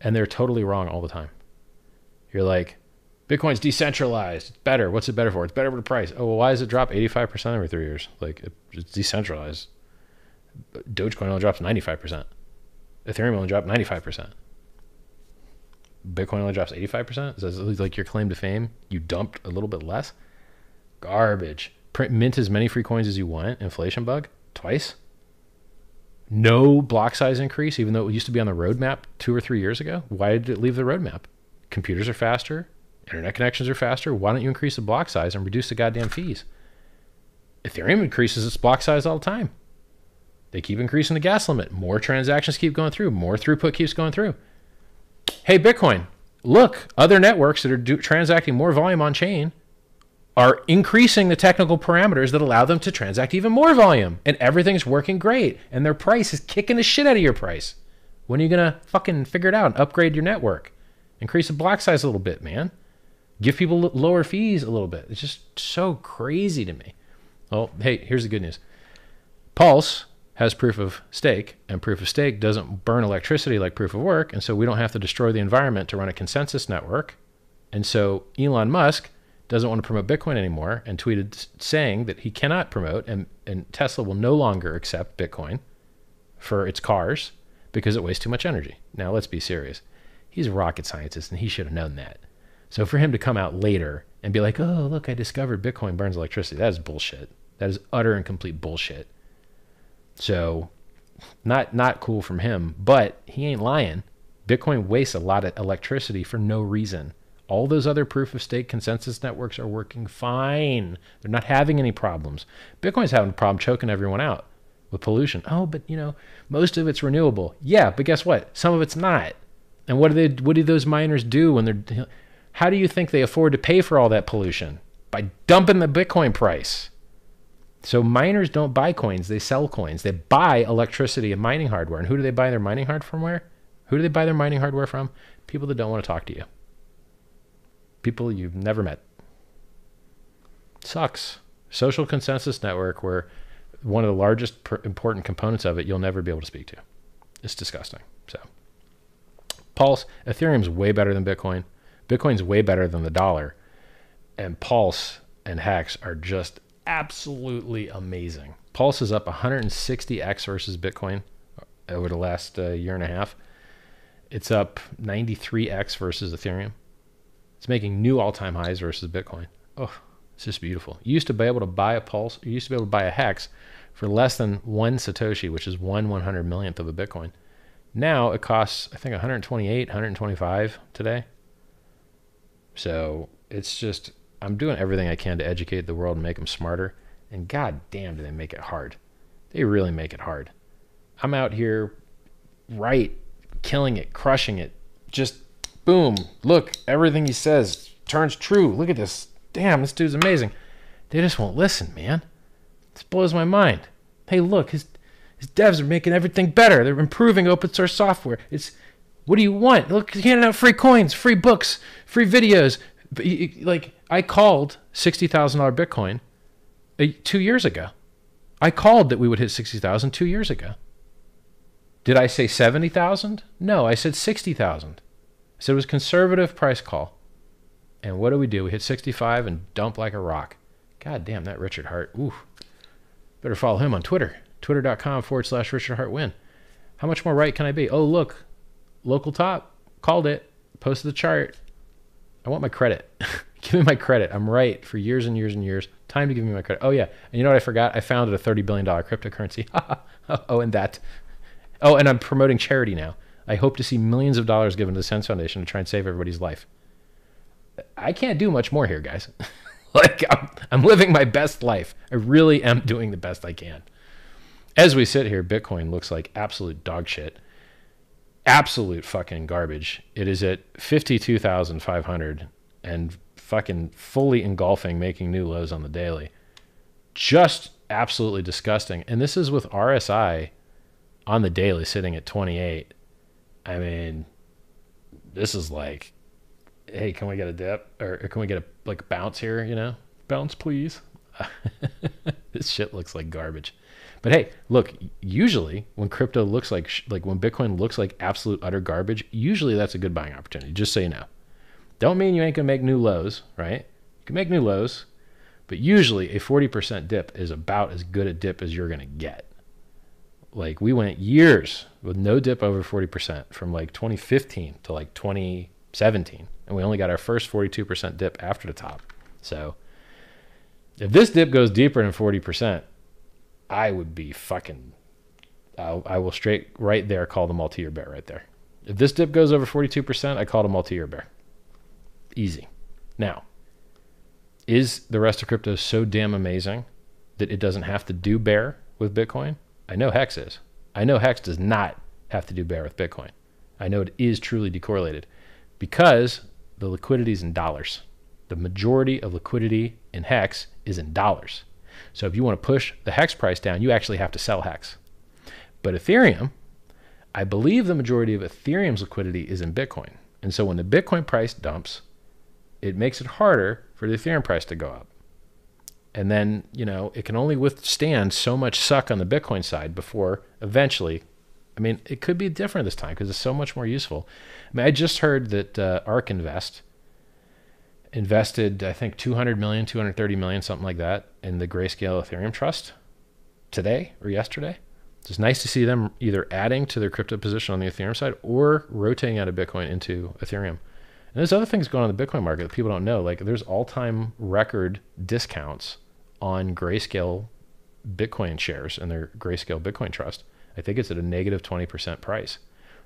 and they're totally wrong all the time. You're like, Bitcoin's decentralized. It's better. What's it better for? It's better for the price. Oh, well, why does it drop 85% every three years? Like, it's decentralized. Dogecoin only drops 95%. Ethereum only dropped 95%. Bitcoin only drops 85%? Is that like your claim to fame? You dumped a little bit less? Garbage. Print, mint as many free coins as you want. Inflation bug? Twice? No block size increase, even though it used to be on the roadmap two or three years ago? Why did it leave the roadmap? Computers are faster. Internet connections are faster. Why don't you increase the block size and reduce the goddamn fees? Ethereum increases its block size all the time. They keep increasing the gas limit. More transactions keep going through. More throughput keeps going through. Hey, Bitcoin, look, other networks that are do- transacting more volume on chain are increasing the technical parameters that allow them to transact even more volume. And everything's working great. And their price is kicking the shit out of your price. When are you going to fucking figure it out and upgrade your network? Increase the block size a little bit, man. Give people lower fees a little bit. It's just so crazy to me. Well, hey, here's the good news Pulse has proof of stake, and proof of stake doesn't burn electricity like proof of work, and so we don't have to destroy the environment to run a consensus network. And so Elon Musk doesn't want to promote Bitcoin anymore and tweeted saying that he cannot promote and, and Tesla will no longer accept Bitcoin for its cars because it wastes too much energy. Now let's be serious. He's a rocket scientist and he should have known that. So for him to come out later and be like, "Oh, look, I discovered Bitcoin burns electricity." That is bullshit. That is utter and complete bullshit. So, not not cool from him, but he ain't lying. Bitcoin wastes a lot of electricity for no reason. All those other proof of stake consensus networks are working fine. They're not having any problems. Bitcoin's having a problem choking everyone out with pollution. Oh, but you know, most of it's renewable. Yeah, but guess what? Some of it's not. And what do they what do those miners do when they're how do you think they afford to pay for all that pollution? By dumping the Bitcoin price. So miners don't buy coins, they sell coins. They buy electricity and mining hardware. And who do they buy their mining hardware from where? Who do they buy their mining hardware from? People that don't want to talk to you. People you've never met. Sucks. Social consensus network where one of the largest per- important components of it you'll never be able to speak to. It's disgusting. So Pulse, Ethereum's way better than Bitcoin. Bitcoin's way better than the dollar. And Pulse and Hex are just absolutely amazing. Pulse is up 160x versus Bitcoin over the last uh, year and a half. It's up 93x versus Ethereum. It's making new all-time highs versus Bitcoin. Oh, it's just beautiful. You used to be able to buy a Pulse. You used to be able to buy a Hex for less than one Satoshi, which is one one hundred millionth of a Bitcoin. Now it costs, I think, 128, 125 today. So it's just I'm doing everything I can to educate the world and make them smarter. And god damn, do they make it hard. They really make it hard. I'm out here, right, killing it, crushing it. Just boom, look, everything he says turns true. Look at this. Damn, this dude's amazing. They just won't listen, man. This blows my mind. Hey, look, his his devs are making everything better. They're improving open source software. It's what do you want? Look, he's handing out free coins, free books, free videos. Like I called sixty thousand dollar Bitcoin uh, two years ago. I called that we would hit sixty thousand two years ago. Did I say seventy thousand? No, I said sixty thousand. Said it was conservative price call. And what do we do? We hit sixty-five and dump like a rock. God damn that Richard Heart. Ooh. Better follow him on Twitter. Twitter.com forward slash Richard Heart Win. How much more right can I be? Oh look, local top called it. Posted the chart. I want my credit. (laughs) give me my credit. I'm right for years and years and years. Time to give me my credit. Oh yeah, and you know what I forgot? I founded a thirty billion dollar cryptocurrency. (laughs) oh, and that. Oh, and I'm promoting charity now. I hope to see millions of dollars given to the SENS Foundation to try and save everybody's life. I can't do much more here, guys. (laughs) like I'm, I'm living my best life. I really am doing the best I can. As we sit here, Bitcoin looks like absolute dog shit. Absolute fucking garbage. It is at 52,500 and fucking fully engulfing, making new lows on the daily. Just absolutely disgusting. And this is with RSI on the daily sitting at 28. I mean, this is like hey, can we get a dip or, can we get a like bounce here? You know, bounce please. (laughs) this shit looks like garbage. But hey, look, usually when crypto looks like sh- like when Bitcoin looks like absolute utter garbage, usually that's a good buying opportunity. Just so you know. Don't mean you ain't gonna make new lows, right? You can make new lows, but usually a 40% dip is about as good a dip as you're gonna get. Like we went years with no dip over 40% from like 2015 to like 2017, and we only got our first 42% dip after the top. So if this dip goes deeper than 40%, I would be fucking. I'll, I will straight right there call the multi-year bear right there. If this dip goes over 42%, I call it a multi-year bear. Easy. Now, is the rest of crypto so damn amazing that it doesn't have to do bear with Bitcoin? I know Hex is. I know Hex does not have to do bear with Bitcoin. I know it is truly decorrelated because the liquidity is in dollars. The majority of liquidity in Hex is in dollars. So if you want to push the hex price down, you actually have to sell hex. But Ethereum, I believe the majority of Ethereum's liquidity is in Bitcoin. And so when the Bitcoin price dumps, it makes it harder for the Ethereum price to go up. And then, you know, it can only withstand so much suck on the Bitcoin side before eventually, I mean, it could be different this time because it's so much more useful. I mean, I just heard that uh, ARK Invest invested, I think, 200 million, 230 million, something like that, in the Grayscale Ethereum Trust today or yesterday. It's nice to see them either adding to their crypto position on the Ethereum side or rotating out of Bitcoin into Ethereum. And there's other things going on in the Bitcoin market that people don't know. Like there's all-time record discounts on Grayscale Bitcoin shares and their Grayscale Bitcoin Trust. I think it's at a negative 20% price.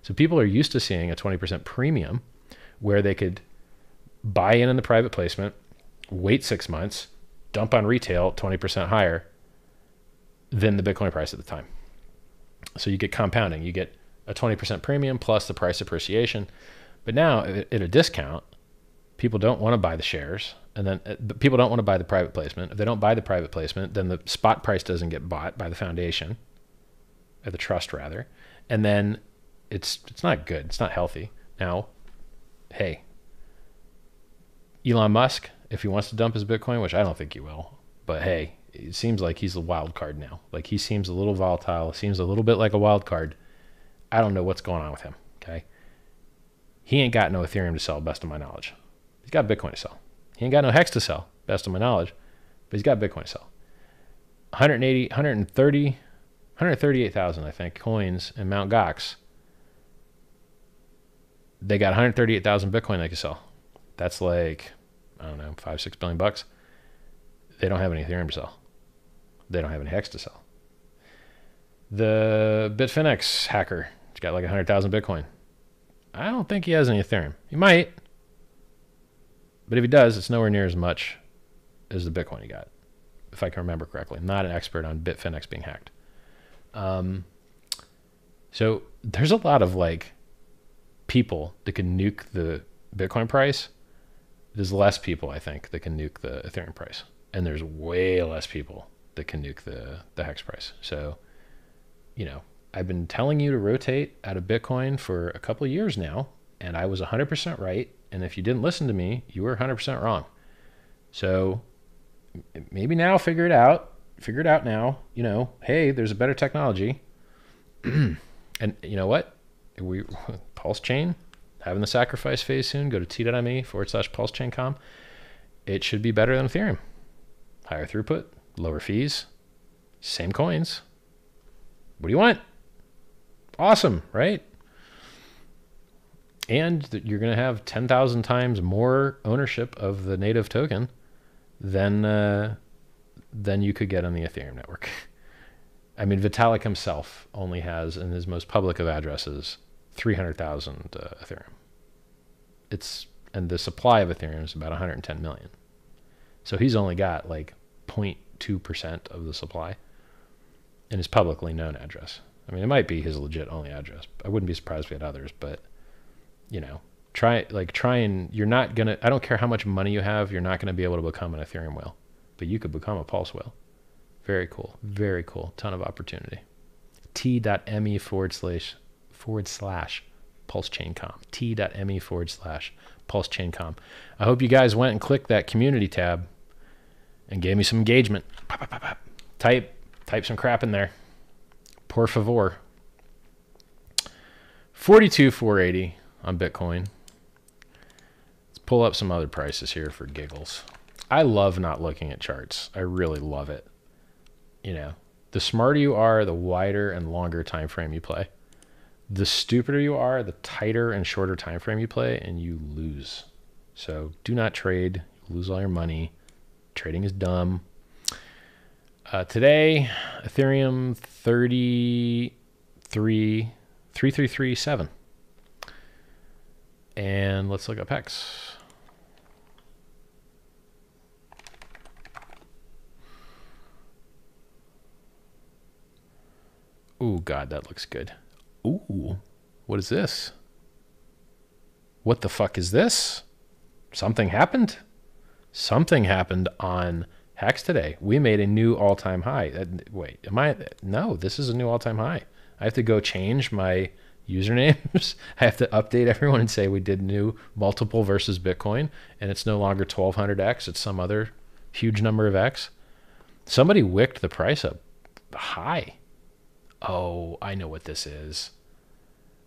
So people are used to seeing a 20% premium where they could buy in in the private placement, wait six months, dump on retail 20% higher than the Bitcoin price at the time. So you get compounding. You get a 20% premium plus the price appreciation. But now at a discount, people don't want to buy the shares. And then uh, people don't want to buy the private placement. If they don't buy the private placement, then the spot price doesn't get bought by the foundation, or the trust rather. And then it's it's not good. It's not healthy. Now, hey, Elon Musk, if he wants to dump his Bitcoin, which I don't think he will, but hey, it seems like he's a wild card now. Like he seems a little volatile, seems a little bit like a wild card. I don't know what's going on with him. Okay. He ain't got no Ethereum to sell, best of my knowledge. He's got Bitcoin to sell. He ain't got no Hex to sell, best of my knowledge, but he's got Bitcoin to sell. 180, 130, 138,000, I think, coins in Mount Gox. They got 138,000 Bitcoin they can sell. That's like I don't know, five, six billion bucks. They don't have any Ethereum to sell. They don't have any Hex to sell. The Bitfinex hacker, he's got like 100,000 Bitcoin. I don't think he has any Ethereum. He might. But if he does, it's nowhere near as much as the Bitcoin he got, if I can remember correctly. I'm not an expert on Bitfinex being hacked. Um, so there's a lot of like people that can nuke the Bitcoin price there's less people I think that can nuke the Ethereum price, and there's way less people that can nuke the the hex price. So, you know, I've been telling you to rotate out of Bitcoin for a couple years now, and I was 100% right. And if you didn't listen to me, you were 100% wrong. So maybe now figure it out. Figure it out now. You know, hey, there's a better technology. (clears throat) and you know what? We (laughs) Pulse Chain having the sacrifice phase soon, go to t.me forward slash pulse chain com. It should be better than Ethereum. Higher throughput, lower fees, same coins. What do you want? Awesome, right? And you're going to have 10,000 times more ownership of the native token than, uh, than you could get on the Ethereum network. (laughs) I mean, Vitalik himself only has, in his most public of addresses, 300,000 uh, Ethereum. It's and the supply of Ethereum is about 110 million. So he's only got like 0.2% of the supply in his publicly known address. I mean, it might be his legit only address. I wouldn't be surprised if he had others, but you know, try like try and you're not gonna. I don't care how much money you have, you're not gonna be able to become an Ethereum whale, but you could become a Pulse whale. Very cool, very cool. Ton of opportunity. T.me forward slash forward slash pulse chain com. T.me forward slash Pulse Chain Com. I hope you guys went and clicked that community tab and gave me some engagement. Pop, pop, pop, type type some crap in there. Por favor. 42 480 on Bitcoin. Let's pull up some other prices here for giggles. I love not looking at charts. I really love it. You know, the smarter you are, the wider and longer time frame you play. The stupider you are, the tighter and shorter time frame you play, and you lose. So do not trade. You lose all your money. Trading is dumb. Uh, today, Ethereum 33, 3337. And let's look up Hex. Oh God, that looks good. Ooh, what is this? What the fuck is this? Something happened? Something happened on Hex today. We made a new all time high. Wait, am I? No, this is a new all time high. I have to go change my usernames. (laughs) I have to update everyone and say we did new multiple versus Bitcoin, and it's no longer 1200x. It's some other huge number of x. Somebody wicked the price up high. Oh, I know what this is.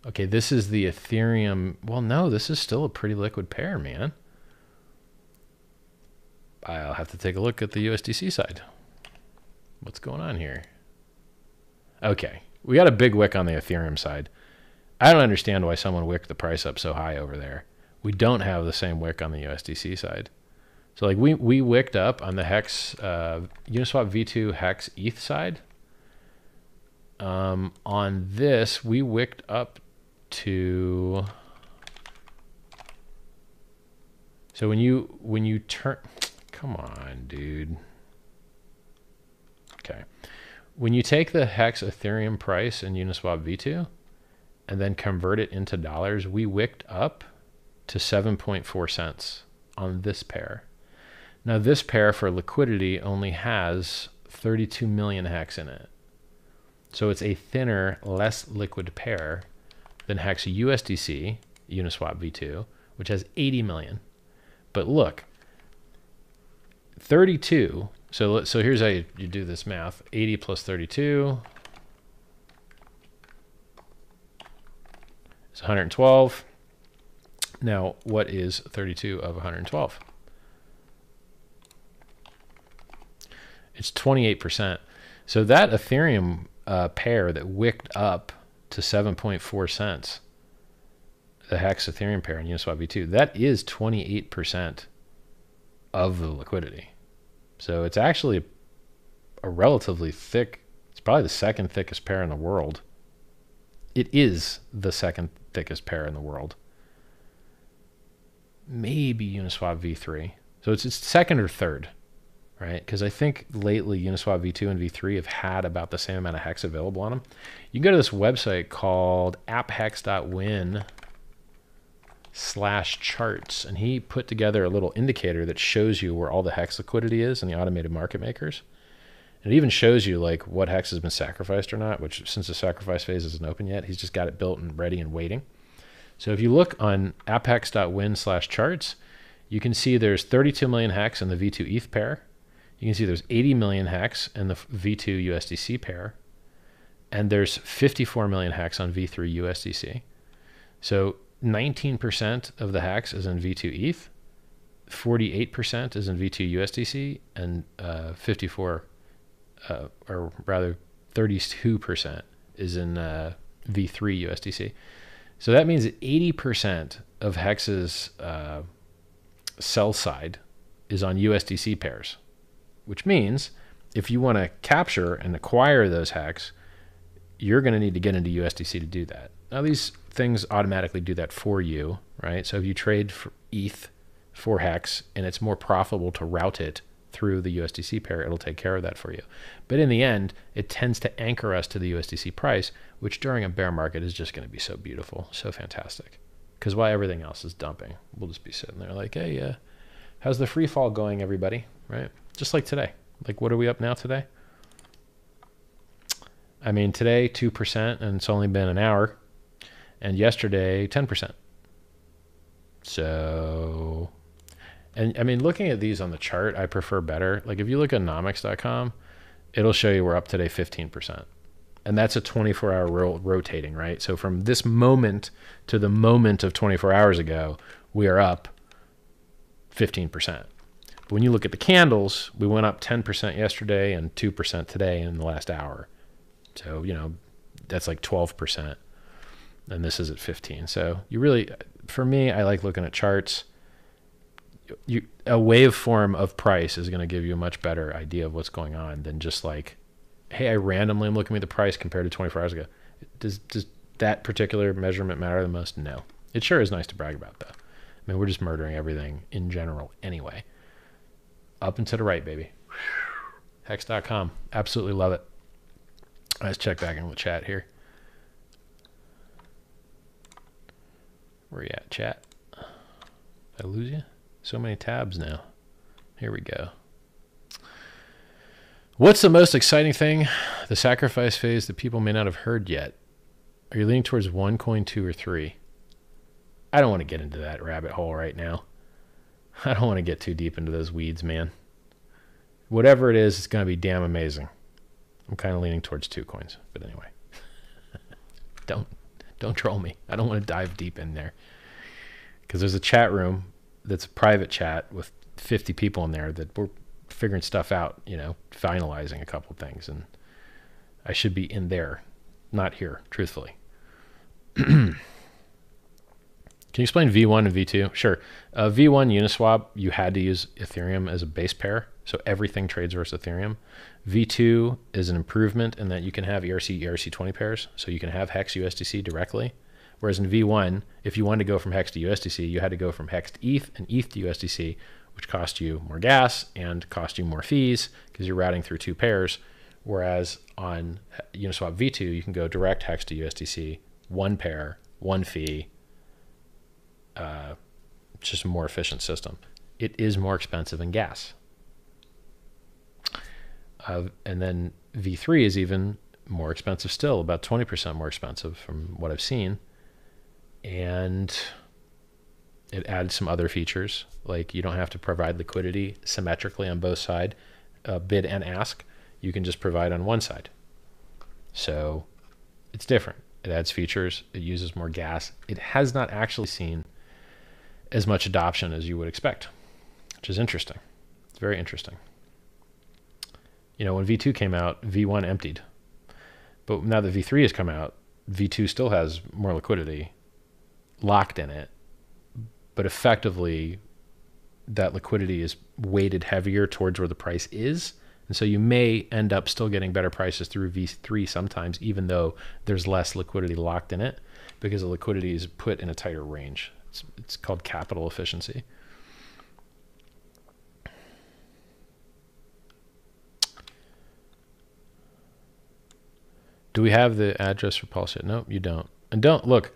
Okay, this is the Ethereum. Well, no, this is still a pretty liquid pair, man. I'll have to take a look at the USDC side. What's going on here? Okay, we got a big wick on the Ethereum side. I don't understand why someone wicked the price up so high over there. We don't have the same wick on the USDC side. So like we we wicked up on the Hex uh, Uniswap V2 Hex ETH side um, on this, we wicked up to. So when you when you turn, come on, dude. Okay, when you take the hex Ethereum price in Uniswap V2, and then convert it into dollars, we wicked up to 7.4 cents on this pair. Now this pair for liquidity only has 32 million hex in it. So it's a thinner, less liquid pair than Hex USDC, Uniswap v2, which has 80 million. But look, 32. So so here's how you, you do this math. 80 plus 32 is 112. Now, what is 32 of 112? It's 28%. So that Ethereum uh, pair that wicked up to 7.4 cents, the Hex Ethereum pair in Uniswap v2, that is 28% of the liquidity. So it's actually a relatively thick, it's probably the second thickest pair in the world. It is the second thickest pair in the world. Maybe Uniswap v3. So it's, it's second or third right? Because I think lately Uniswap v2 and v3 have had about the same amount of hex available on them. You can go to this website called apphex.win slash charts, and he put together a little indicator that shows you where all the hex liquidity is in the automated market makers. It even shows you like what hex has been sacrificed or not, which since the sacrifice phase isn't open yet, he's just got it built and ready and waiting. So if you look on apphex.win slash charts, you can see there's 32 million hex in the V2 ETH pair, you can see there's 80 million hex in the V2 USDC pair, and there's 54 million hex on V3 USDC. So 19% of the hex is in V2 ETH, 48% is in V2 USDC, and uh, 54, uh, or rather 32% is in uh, V3 USDC. So that means 80% of Hex's uh, sell side is on USDC pairs which means if you want to capture and acquire those hex, you're going to need to get into USDC to do that. Now, these things automatically do that for you, right? So if you trade for ETH for hex and it's more profitable to route it through the USDC pair, it'll take care of that for you. But in the end, it tends to anchor us to the USDC price, which during a bear market is just going to be so beautiful, so fantastic. Because while everything else is dumping, we'll just be sitting there like, hey, uh, how's the free fall going, everybody? Right? Just like today. Like, what are we up now today? I mean, today, 2%, and it's only been an hour. And yesterday, 10%. So, and I mean, looking at these on the chart, I prefer better. Like if you look at nomics.com, it'll show you we're up today 15%. And that's a 24 hour ro- rotating, right? So from this moment to the moment of 24 hours ago, we are up 15%. But when you look at the candles, we went up 10% yesterday and 2% today in the last hour. So, you know, that's like 12%. And this is at 15. So you really, for me, I like looking at charts. You, a waveform of price is going to give you a much better idea of what's going on than just like, hey, I randomly am looking at the price compared to 24 hours ago. Does, does that particular measurement matter the most? No. It sure is nice to brag about, though. I mean, we're just murdering everything in general anyway. Up and to the right, baby. (sighs) Hex.com. Absolutely love it. Let's check back in the chat here. Where you at, chat? Did I lose you? So many tabs now. Here we go. What's the most exciting thing? The sacrifice phase that people may not have heard yet. Are you leaning towards one coin, two, or three? I don't want to get into that rabbit hole right now. (laughs) I don't want to get too deep into those weeds, man. Whatever it is, it's going to be damn amazing. I'm kind of leaning towards two coins, but anyway. (laughs) don't don't troll me. I don't want to dive deep in there. Because there's a chat room that's a private chat with 50 people in there that we're figuring stuff out, you know, finalizing a couple things. And I should be in there, not here, truthfully. (clears throat) Can you explain V1 and V2? Sure. Uh, V1 Uniswap, you had to use Ethereum as a base pair. So everything trades versus Ethereum. V2 is an improvement in that you can have ERC ERC20 pairs, so you can have Hex USDC directly. Whereas in V1, if you wanted to go from Hex to USDC, you had to go from Hex to ETH and ETH to USDC, which cost you more gas and cost you more fees because you're routing through two pairs. Whereas on Uniswap V2, you can go direct Hex to USDC, one pair, one fee. Uh, just a more efficient system. It is more expensive in gas. Uh, and then V3 is even more expensive still, about 20% more expensive from what I've seen. And it adds some other features, like you don't have to provide liquidity symmetrically on both sides, uh, bid and ask. You can just provide on one side. So it's different. It adds features. It uses more gas. It has not actually seen as much adoption as you would expect, which is interesting. It's very interesting you know, when V2 came out, V1 emptied. But now that V3 has come out, V2 still has more liquidity locked in it. But effectively, that liquidity is weighted heavier towards where the price is. And so you may end up still getting better prices through V3 sometimes, even though there's less liquidity locked in it, because the liquidity is put in a tighter range. It's, it's called capital efficiency. Do we have the address for Pulse yet? Nope, you don't. And don't look.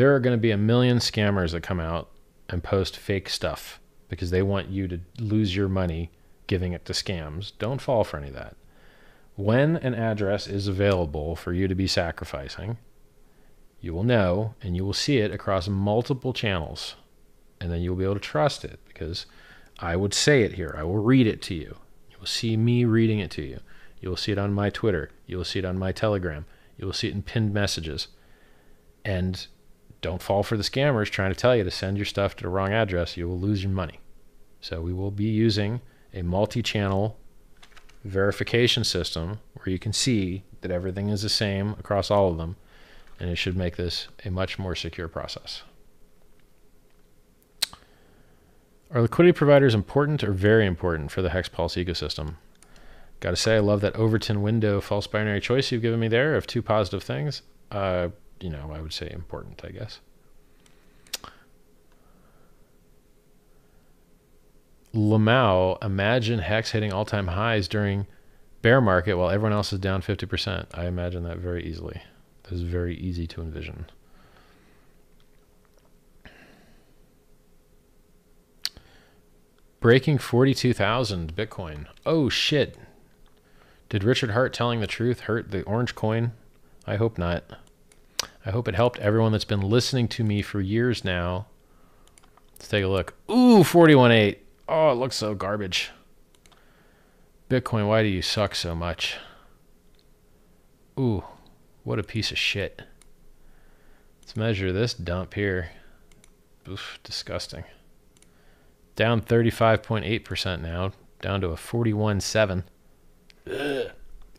There are going to be a million scammers that come out and post fake stuff because they want you to lose your money giving it to scams. Don't fall for any of that. When an address is available for you to be sacrificing, you will know and you will see it across multiple channels. And then you'll be able to trust it because I would say it here. I will read it to you. You will see me reading it to you. You will see it on my Twitter. You will see it on my Telegram. You will see it in pinned messages. And don't fall for the scammers trying to tell you to send your stuff to the wrong address. You will lose your money. So we will be using a multi-channel verification system where you can see that everything is the same across all of them. And it should make this a much more secure process. Are liquidity providers important or very important for the Hex Pulse ecosystem? Got to say, I love that Overton window false binary choice you've given me there of two positive things. Uh, you know, I would say important, I guess. Lamau, imagine Hex hitting all time highs during bear market while everyone else is down 50%. I imagine that very easily. That is very easy to envision. Breaking 42,000 Bitcoin. Oh shit. Did Richard Heart telling the truth hurt the orange coin? I hope not. I hope it helped everyone that's been listening to me for years now Let's take a look. Ooh, 41.8. Oh, it looks so garbage. Bitcoin, why do you suck so much? Ooh, what a piece of shit. Let's measure this dump here. Oof, disgusting. Down 35.8% now, down to a 41.7.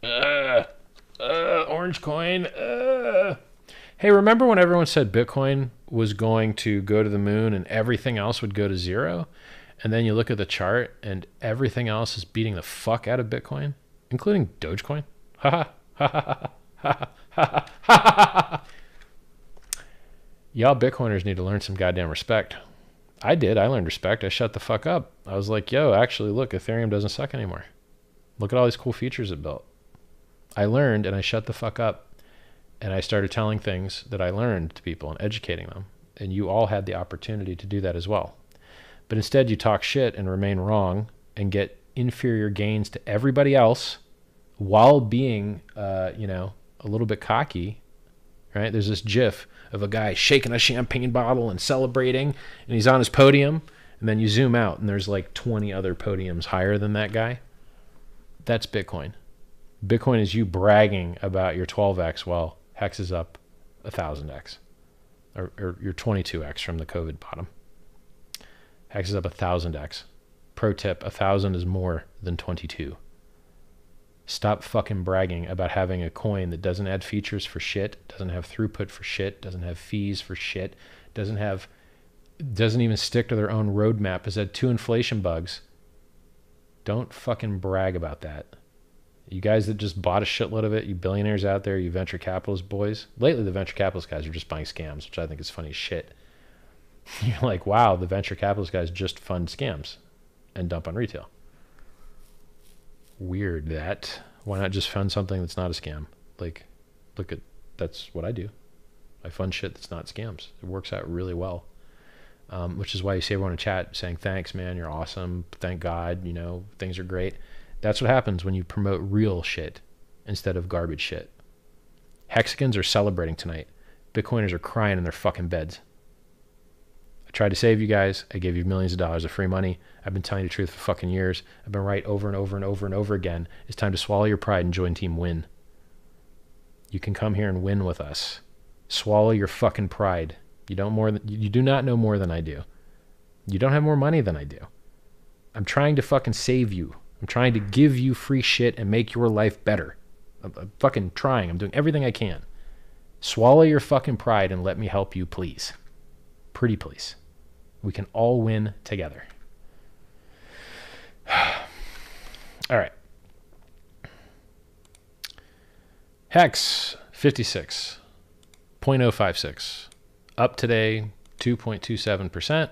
Ugh. Orange coin. Hey, remember when everyone said Bitcoin was going to go to the moon and everything else would go to zero? And then you look at the chart and everything else is beating the fuck out of Bitcoin, including Dogecoin. Ha ha ha ha ha. Y'all Bitcoiners need to learn some goddamn respect. I did. I learned respect. I shut the fuck up. I was like, yo, actually, look, Ethereum doesn't suck anymore. Look at all these cool features it built. I learned and I shut the fuck up and I started telling things that I learned to people and educating them. And you all had the opportunity to do that as well. But instead, you talk shit and remain wrong and get inferior gains to everybody else while being, uh, you know, a little bit cocky. Right? There's this GIF of a guy shaking a champagne bottle and celebrating, and he's on his podium. And then you zoom out, and there's like 20 other podiums higher than that guy. That's Bitcoin. Bitcoin is you bragging about your 12x while Hex is up 1000x, or, or your 22x from the COVID bottom. Hex is up 1000x. Pro tip 1000 is more than 22. Stop fucking bragging about having a coin that doesn't add features for shit, doesn't have throughput for shit, doesn't have fees for shit, doesn't have doesn't even stick to their own roadmap, has had two inflation bugs. Don't fucking brag about that. You guys that just bought a shitload of it, you billionaires out there, you venture capitalist boys. Lately, the venture capitalist guys are just buying scams, which I think is funny as shit. (laughs) You're like, wow, the venture capitalist guys just fund scams and dump on retail. Weird that. Why not just fund something that's not a scam? Like, look at that's what I do. I fund shit that's not scams. It works out really well. Um, which is why you see everyone in chat saying, thanks, man, you're awesome. Thank God, you know, things are great. That's what happens when you promote real shit instead of garbage shit. Hexicans are celebrating tonight. Bitcoiners are crying in their fucking beds. I tried to save you guys. I gave you millions of dollars of free money. I've been telling you the truth for fucking years. I've been right over and over and over and over again. It's time to swallow your pride and join Team Win. You can come here and win with us. Swallow your fucking pride. You don't more than, you do not know more than I do. You don't have more money than I do. I'm trying to fucking save you. I'm trying to give you free shit and make your life better. I'm, I'm fucking trying. I'm doing everything I can. Swallow your fucking pride and let me help you, please. Pretty please. We can all win together. (sighs) all right. Hex 56, 0.056. Up today, 2.27%.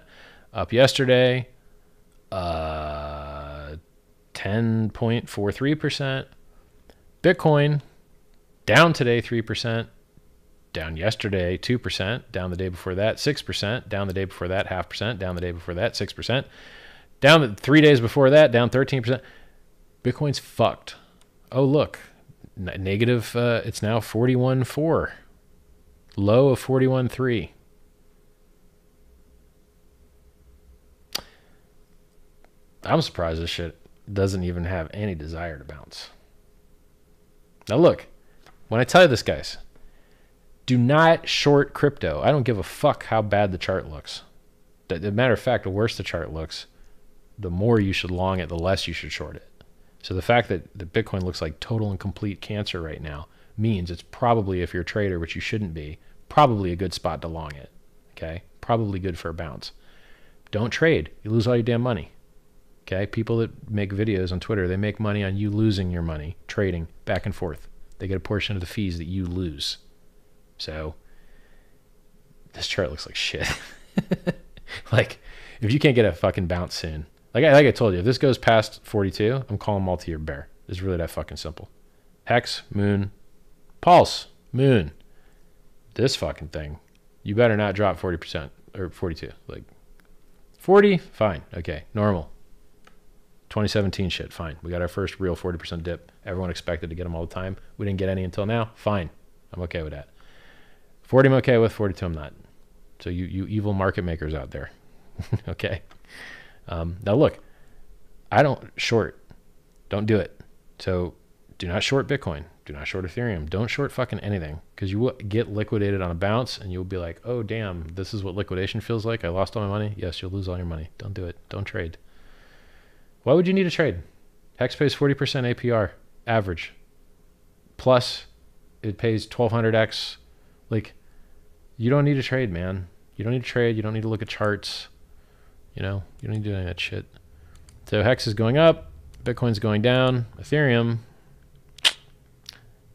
Up yesterday, uh, 10.43%. Bitcoin down today 3%, down yesterday 2%, down the day before that 6%, down the day before that half percent, down the day before that 6%, down the 3 days before that down 13%. Bitcoin's fucked. Oh look, negative uh, it's now 41.4. Low of 41.3. I'm surprised this shit doesn't even have any desire to bounce. Now, look, when I tell you this, guys, do not short crypto. I don't give a fuck how bad the chart looks. As a matter of fact, the worse the chart looks, the more you should long it, the less you should short it. So the fact that the Bitcoin looks like total and complete cancer right now means it's probably, if you're a trader, which you shouldn't be, probably a good spot to long it. Okay? Probably good for a bounce. Don't trade. You lose all your damn money. Okay, people that make videos on Twitter, they make money on you losing your money trading back and forth. They get a portion of the fees that you lose. So this chart looks like shit. (laughs) like if you can't get a fucking bounce soon, like I, like I told you, if this goes past 42, I'm calling multi-year bear. It's really that fucking simple. Hex, moon, pulse, moon. This fucking thing, you better not drop 40% or 42. Like 40, fine, okay, normal. 2017 shit, fine. We got our first real 40% dip. Everyone expected to get them all the time. We didn't get any until now. Fine. I'm okay with that. 40 I'm okay with, 42 I'm not. So you, you evil market makers out there, (laughs) okay. Um, now look, I don't short. Don't do it. So do not short Bitcoin. Do not short Ethereum. Don't short fucking anything because you will get liquidated on a bounce and you'll be like, oh, damn, this is what liquidation feels like. I lost all my money. Yes, you'll lose all your money. Don't do it. Don't trade. Why would you need a trade? Hex pays 40% APR average. Plus, it pays 1200x. Like, you don't need to trade, man. You don't need to trade. You don't need to look at charts. You know, you don't need to do any of that shit. So Hex is going up, Bitcoin's going down, Ethereum,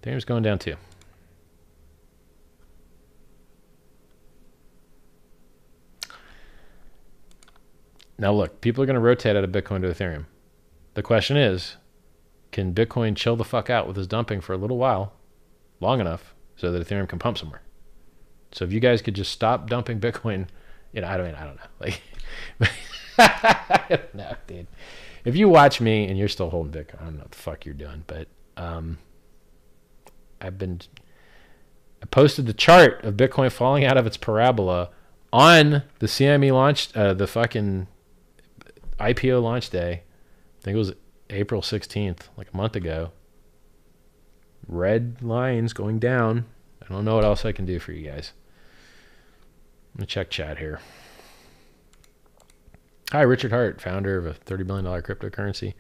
Ethereum's going down too. Now look, people are going to rotate out of Bitcoin to Ethereum. The question is, can Bitcoin chill the fuck out with his dumping for a little while, long enough, so that Ethereum can pump somewhere? So if you guys could just stop dumping (laughs) Bitcoin, you know, I don't I don't know. Like (laughs) no, dude. If you watch me and you're still holding Bitcoin, I don't know what the fuck you're doing, but um I've been I posted the chart of Bitcoin falling out of its parabola on the CME launch uh, the fucking IPO launch day. I think it was April 16th, like a month ago. Red lines going down. I don't know what else I can do for you guys. Let me check chat here. Hi, Richard Heart, founder of a $30 billion cryptocurrency.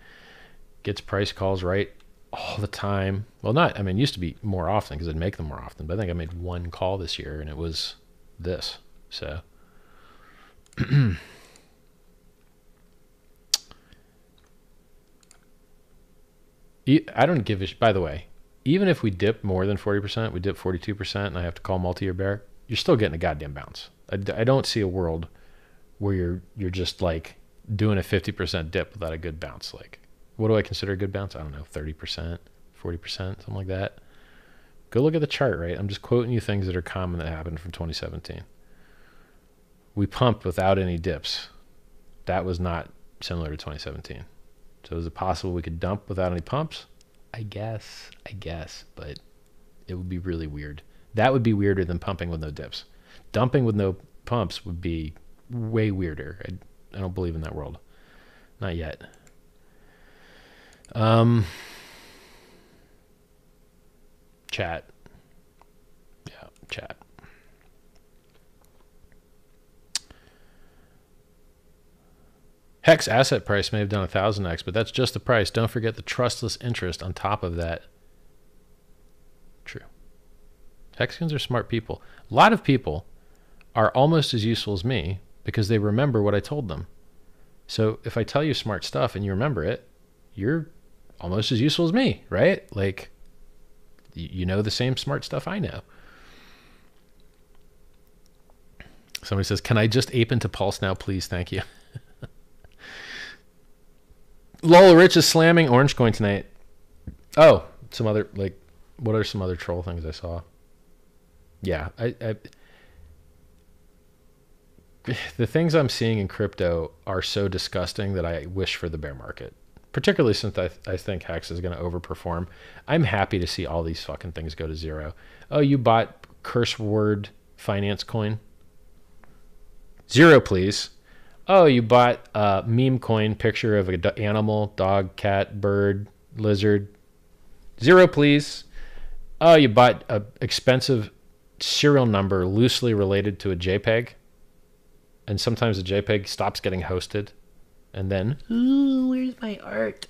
Gets price calls right all the time. Well, not, I mean, used to be more often because I'd make them more often, but I think I made one call this year and it was this. So. (clears throat) I don't give a sh- by the way, even if we dip more than 40%, we dip 42% and I have to call multi-year bear, you're still getting a goddamn bounce. I, I don't see a world where you're you're just like doing a 50% dip without a good bounce like what do I consider a good bounce? I don't know, 30%, 40%, something like that. Go look at the chart, right? I'm just quoting you things that are common that happened from 2017. We pumped without any dips. That was not similar to 2017. So is it possible we could dump without any pumps? I guess, I guess, but it would be really weird. That would be weirder than pumping with no dips. Dumping with no pumps would be way weirder. I, I don't believe in that world. Not yet. Um, chat. Yeah, chat. Hex asset price may have done a thousand X, but that's just the price. Don't forget the trustless interest on top of that. True. Hexicans are smart people. A lot of people are almost as useful as me because they remember what I told them. So if I tell you smart stuff and you remember it, you're almost as useful as me, right? Like, you know the same smart stuff I know. Somebody says, Can I just ape into Pulse now, please? Thank you. (laughs) Lola Rich is slamming Orange Coin tonight. Oh, some other, like, what are some other troll things I saw? Yeah, I, I (sighs) the things I'm seeing in crypto are so disgusting that I wish for the bear market particularly since I, I think Hex is going to overperform. I'm happy to see all these fucking things go to zero. Oh, you bought curse word finance coin? Zero, please. Oh, you bought a meme coin picture of an animal, dog, cat, bird, lizard. Zero, please. Oh, you bought an expensive serial number loosely related to a JPEG. And sometimes the JPEG stops getting hosted and then, ooh, where's my art?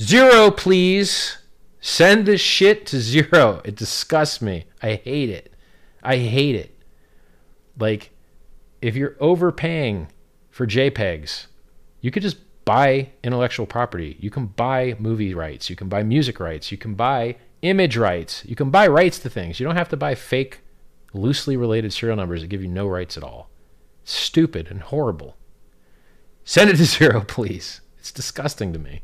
Zero, please. Send this shit to zero. It disgusts me. I hate it. I hate it. Like, if you're overpaying for JPEGs, you could just buy intellectual property. You can buy movie rights. You can buy music rights. You can buy image rights. You can buy rights to things. You don't have to buy fake, loosely related serial numbers that give you no rights at all. Stupid and horrible. Send it to (laughs) zero, please. It's disgusting to me.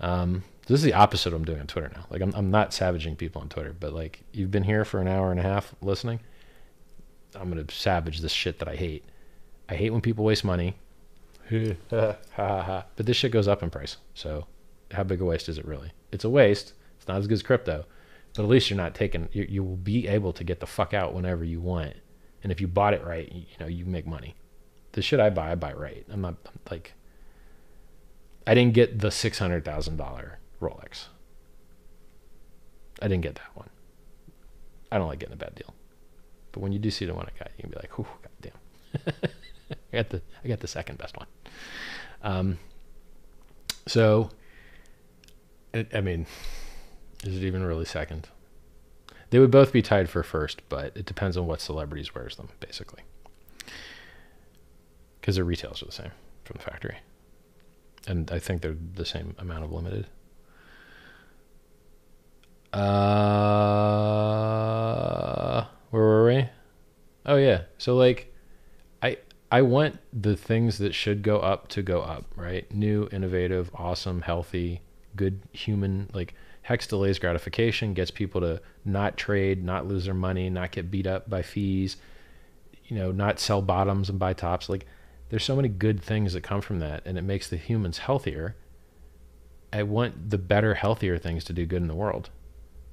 Um, this is the opposite of what I'm doing on Twitter now. Like I'm, I'm not savaging people on Twitter, but like you've been here for an hour and a half listening. I'm gonna savage this shit that I hate. I hate when people waste money. (laughs) but this shit goes up in price. So how big a waste is it really? It's a waste. It's not as good as crypto, but at least you're not taking. You, you will be able to get the fuck out whenever you want. And if you bought it right, you, you know you make money. the shit I buy, I buy right. I'm not like I didn't get the six hundred thousand dollar Rolex. I didn't get that one. I don't like getting a bad deal. But when you do see the one I got, you can be like, "Oh, goddamn!" (laughs) I got the I got the second best one. Um. So, I mean, is it even really second? They would both be tied for first, but it depends on what celebrities wears them, basically. Because their retails are the same from the factory, and I think they're the same amount of limited. Uh? Oh yeah. So like, I I want the things that should go up to go up, right? New, innovative, awesome, healthy, good human. Like hex delays gratification, gets people to not trade, not lose their money, not get beat up by fees. You know, not sell bottoms and buy tops. Like, there's so many good things that come from that, and it makes the humans healthier. I want the better, healthier things to do good in the world.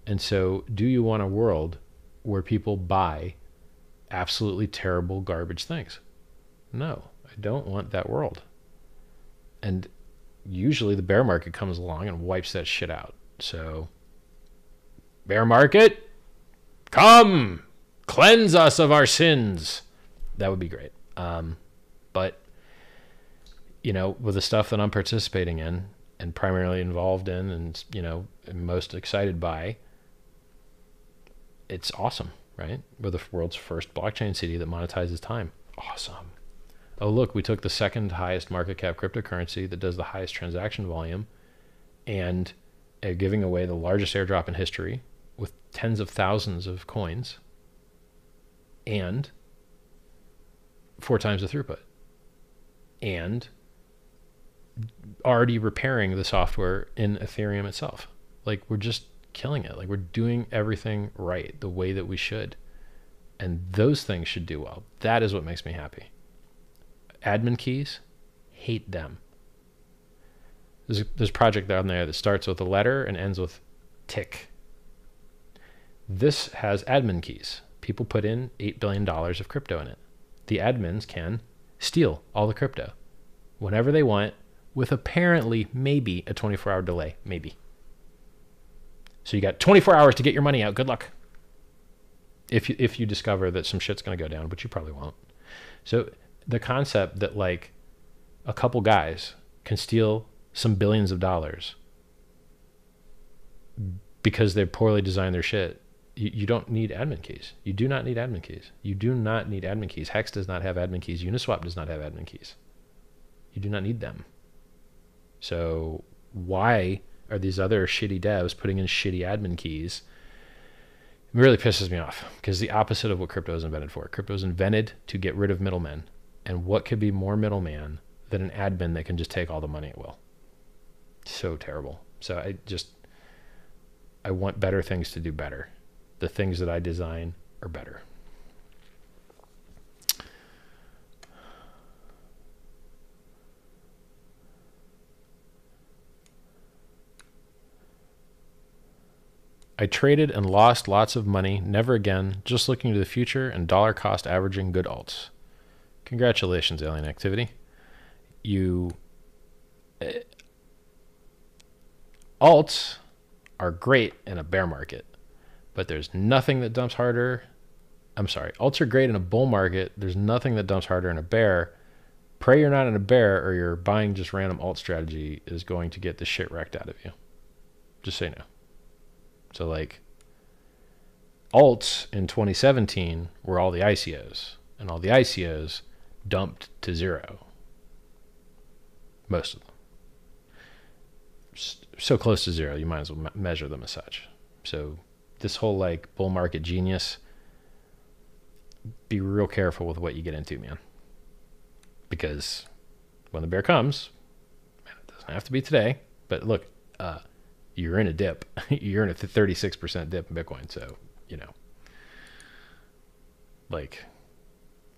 And so, do you want a world where people buy absolutely terrible garbage things? No, I don't want that world. And usually the bear market comes along and wipes that shit out. So, bear market, come cleanse us of our sins. That would be great. Um, but, you know, with the stuff that I'm participating in and primarily involved in and, you know, most excited by, it's awesome, right? We're the world's first blockchain city that monetizes time. Awesome. Oh, look, we took the second highest market cap cryptocurrency that does the highest transaction volume and are giving away the largest airdrop in history with tens of thousands of coins and four times the throughput and already repairing the software in Ethereum itself. Like we're just killing it. Like we're doing everything right the way that we should. And those things should do well. That is what makes me happy. Admin keys, hate them. There's a, there's a project down there that starts with a letter and ends with tick. This has admin keys. People put in $8 billion of crypto in it. The admins can steal all the crypto whenever they want with apparently maybe a 24 hour delay. Maybe. So you got 24 hours to get your money out. Good luck. If you, if you discover that some shit's going to go down, but you probably won't. So the concept that like a couple guys can steal some billions of dollars because they poorly designed their shit. You, you don't need admin keys. You do not need admin keys. You do not need admin keys. Hex does not have admin keys. Uniswap does not have admin keys. You do not need them. So why are these other shitty devs putting in shitty admin keys? It really pisses me off because the opposite of what crypto is invented for. Crypto is invented to get rid of middlemen. And what could be more middleman than an admin that can just take all the money at will? So terrible. So I just I want better things to do better. The things that I design are better. I traded and lost lots of money, never again, just looking to the future and dollar cost averaging good alts. Congratulations, Alien Activity. You. Uh, alts are great in a bear market, but there's nothing that dumps harder. I'm sorry, alts are great in a bull market. There's nothing that dumps harder in a bear. Pray you're not in a bear or you're buying just random alt strategy is going to get the shit wrecked out of you. Just say no. So like alts in 2017 were all the ICOs, and all the ICOs dumped to zero. Most of them. So close to zero, you might as well measure them as such. So this whole like bull market genius, be real careful with what you get into, man. Because when the bear comes, man, it doesn't have to be today, but look, uh, you're in a dip. (laughs) you're in a 36% dip in Bitcoin. So, you know, like,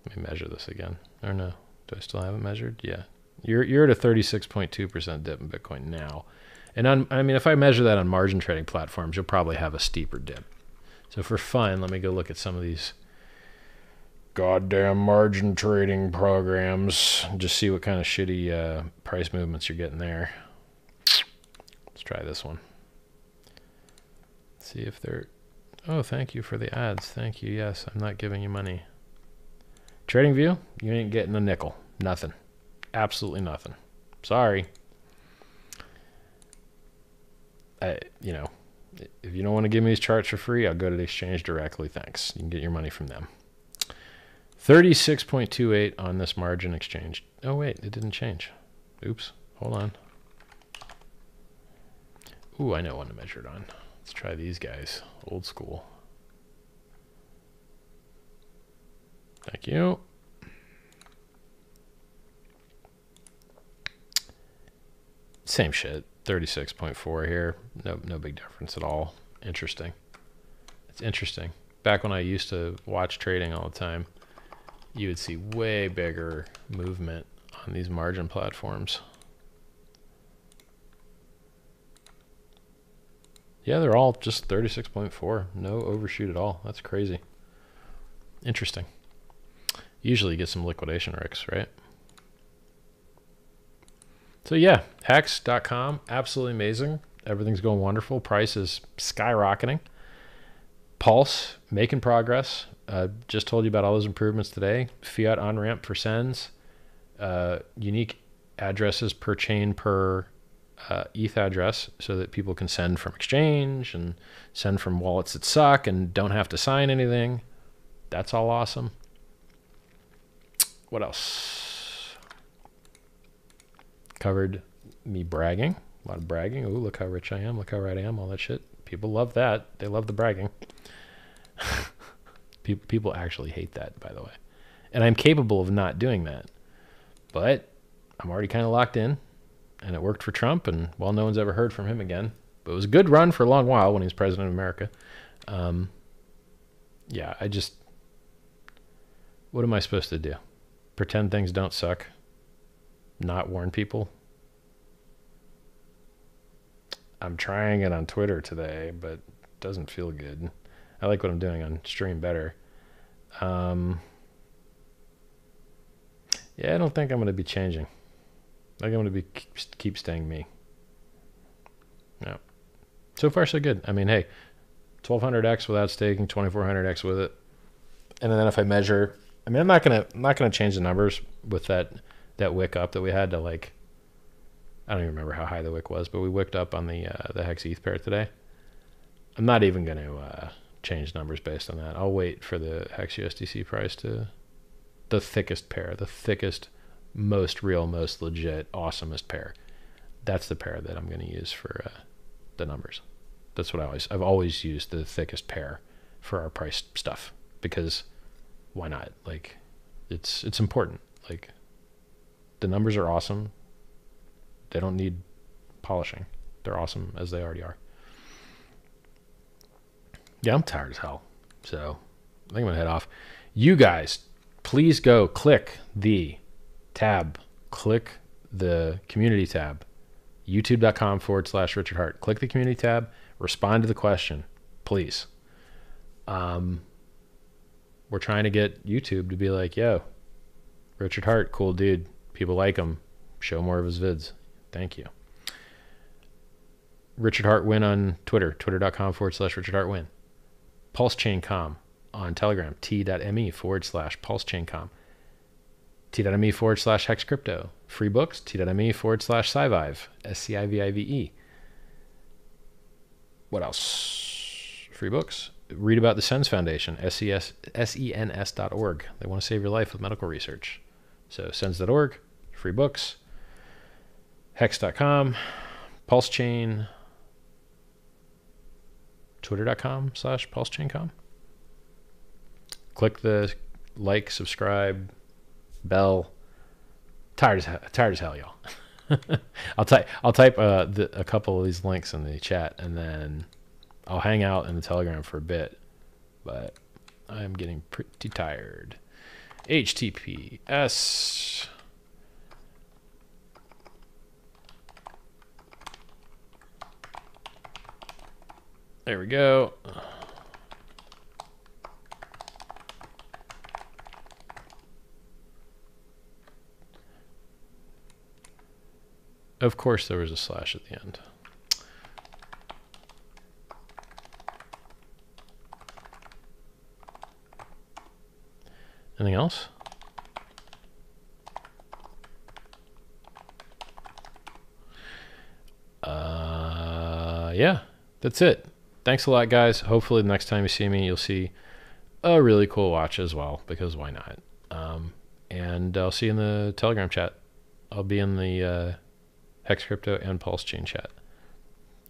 let me measure this again. Or no, do I still have it measured? Yeah. You're, you're at a 36.2% dip in Bitcoin now. And on, I mean, if I measure that on margin trading platforms, you'll probably have a steeper dip. So for fun, let me go look at some of these goddamn margin trading programs. Just see what kind of shitty uh, price movements you're getting there. Let's try this one. See if they're. Oh, thank you for the ads. Thank you. Yes, I'm not giving you money. Trading View, you ain't getting a nickel. Nothing. Absolutely nothing. Sorry. I, you know, if you don't want to give me these charts for free, I'll go to the exchange directly. Thanks. You can get your money from them. 36.28 on this margin exchange. Oh, wait, it didn't change. Oops. Hold on. Ooh, I know one to measure it on. Let's try these guys. Old school. Thank you. Same shit. 36.4 here. No no big difference at all. Interesting. It's interesting. Back when I used to watch trading all the time, you would see way bigger movement on these margin platforms. Yeah, they're all just 36.4. No overshoot at all. That's crazy. Interesting. Usually you get some liquidation risks, right? So yeah, hex.com, absolutely amazing. Everything's going wonderful. Price is skyrocketing. Pulse, making progress. Uh, just told you about all those improvements today. Fiat on ramp for sends, uh, unique addresses per chain per uh, ETH address so that people can send from exchange and send from wallets that suck and don't have to sign anything. That's all awesome. What else? Covered me bragging. A lot of bragging. Ooh, look how rich I am. Look how right I am. All that shit. People love that. They love the bragging. (laughs) people, people actually hate that, by the way. And I'm capable of not doing that. But I'm already kind of locked in. And it worked for Trump. And, well, no one's ever heard from him again. But it was a good run for a long while when he was president of America. Um, yeah, I just. What am I supposed to do? pretend things don't suck, not warn people. I'm trying it on Twitter today, but it doesn't feel good. I like what I'm doing on stream better. Um, yeah, I don't think I'm going to be changing. I'm going to be keep staying me. No. So far, so good. I mean, hey, 1200x without staking, 2400x with it. And then if I measure I mean, I'm not gonna I'm not gonna change the numbers with that that wick up that we had to like. I don't even remember how high the wick was, but we wicked up on the uh, the hex ETH pair today. I'm not even gonna uh, change numbers based on that. I'll wait for the hex USDC price to the thickest pair, the thickest, most real, most legit, awesomest pair. That's the pair that I'm gonna use for uh, the numbers. That's what I always I've always used the thickest pair for our price stuff because why not? Like, it's it's important. Like, the numbers are awesome. They don't need polishing. They're awesome as they already are. Yeah, I'm tired as hell. So I think I'm gonna head off. You guys, please go click the tab. Click the community tab. YouTube.com forward slash Richard Heart. Click the community tab. Respond to the question, please. Um, we're trying to get YouTube to be like, yo, Richard Heart, cool dude. People like him. Show more of his vids. Thank you. Richard Heart Win on Twitter, twitter.com forward slash Richard Heart Win. Pulse Chain Com on Telegram, t.me forward slash Pulse Chain Com. T.me forward slash Hex Crypto. Free books, t.me forward slash Scivive, S C I V I V E. What else? Free books read about the SENS Foundation, S-E-S, S-E-N-S.org. They want to save your life with medical research. So SENS.org, free books, hex.com, pulse chain, twitter.com slash pulse chain pulsechaincom. Click the like, subscribe, bell. Tired as, tired as hell, y'all. (laughs) I'll type I'll type uh, the, a couple of these links in the chat and then I'll hang out in the Telegram for a bit, but I'm getting pretty tired. HTTPS. There we go. Of course, there was a slash at the end. Anything else? Uh, yeah, that's it. Thanks a lot, guys. Hopefully, the next time you see me, you'll see a really cool watch as well, because why not? Um, and I'll see you in the Telegram chat. I'll be in the uh, Hex Crypto and Pulse Chain chat.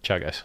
Ciao, guys.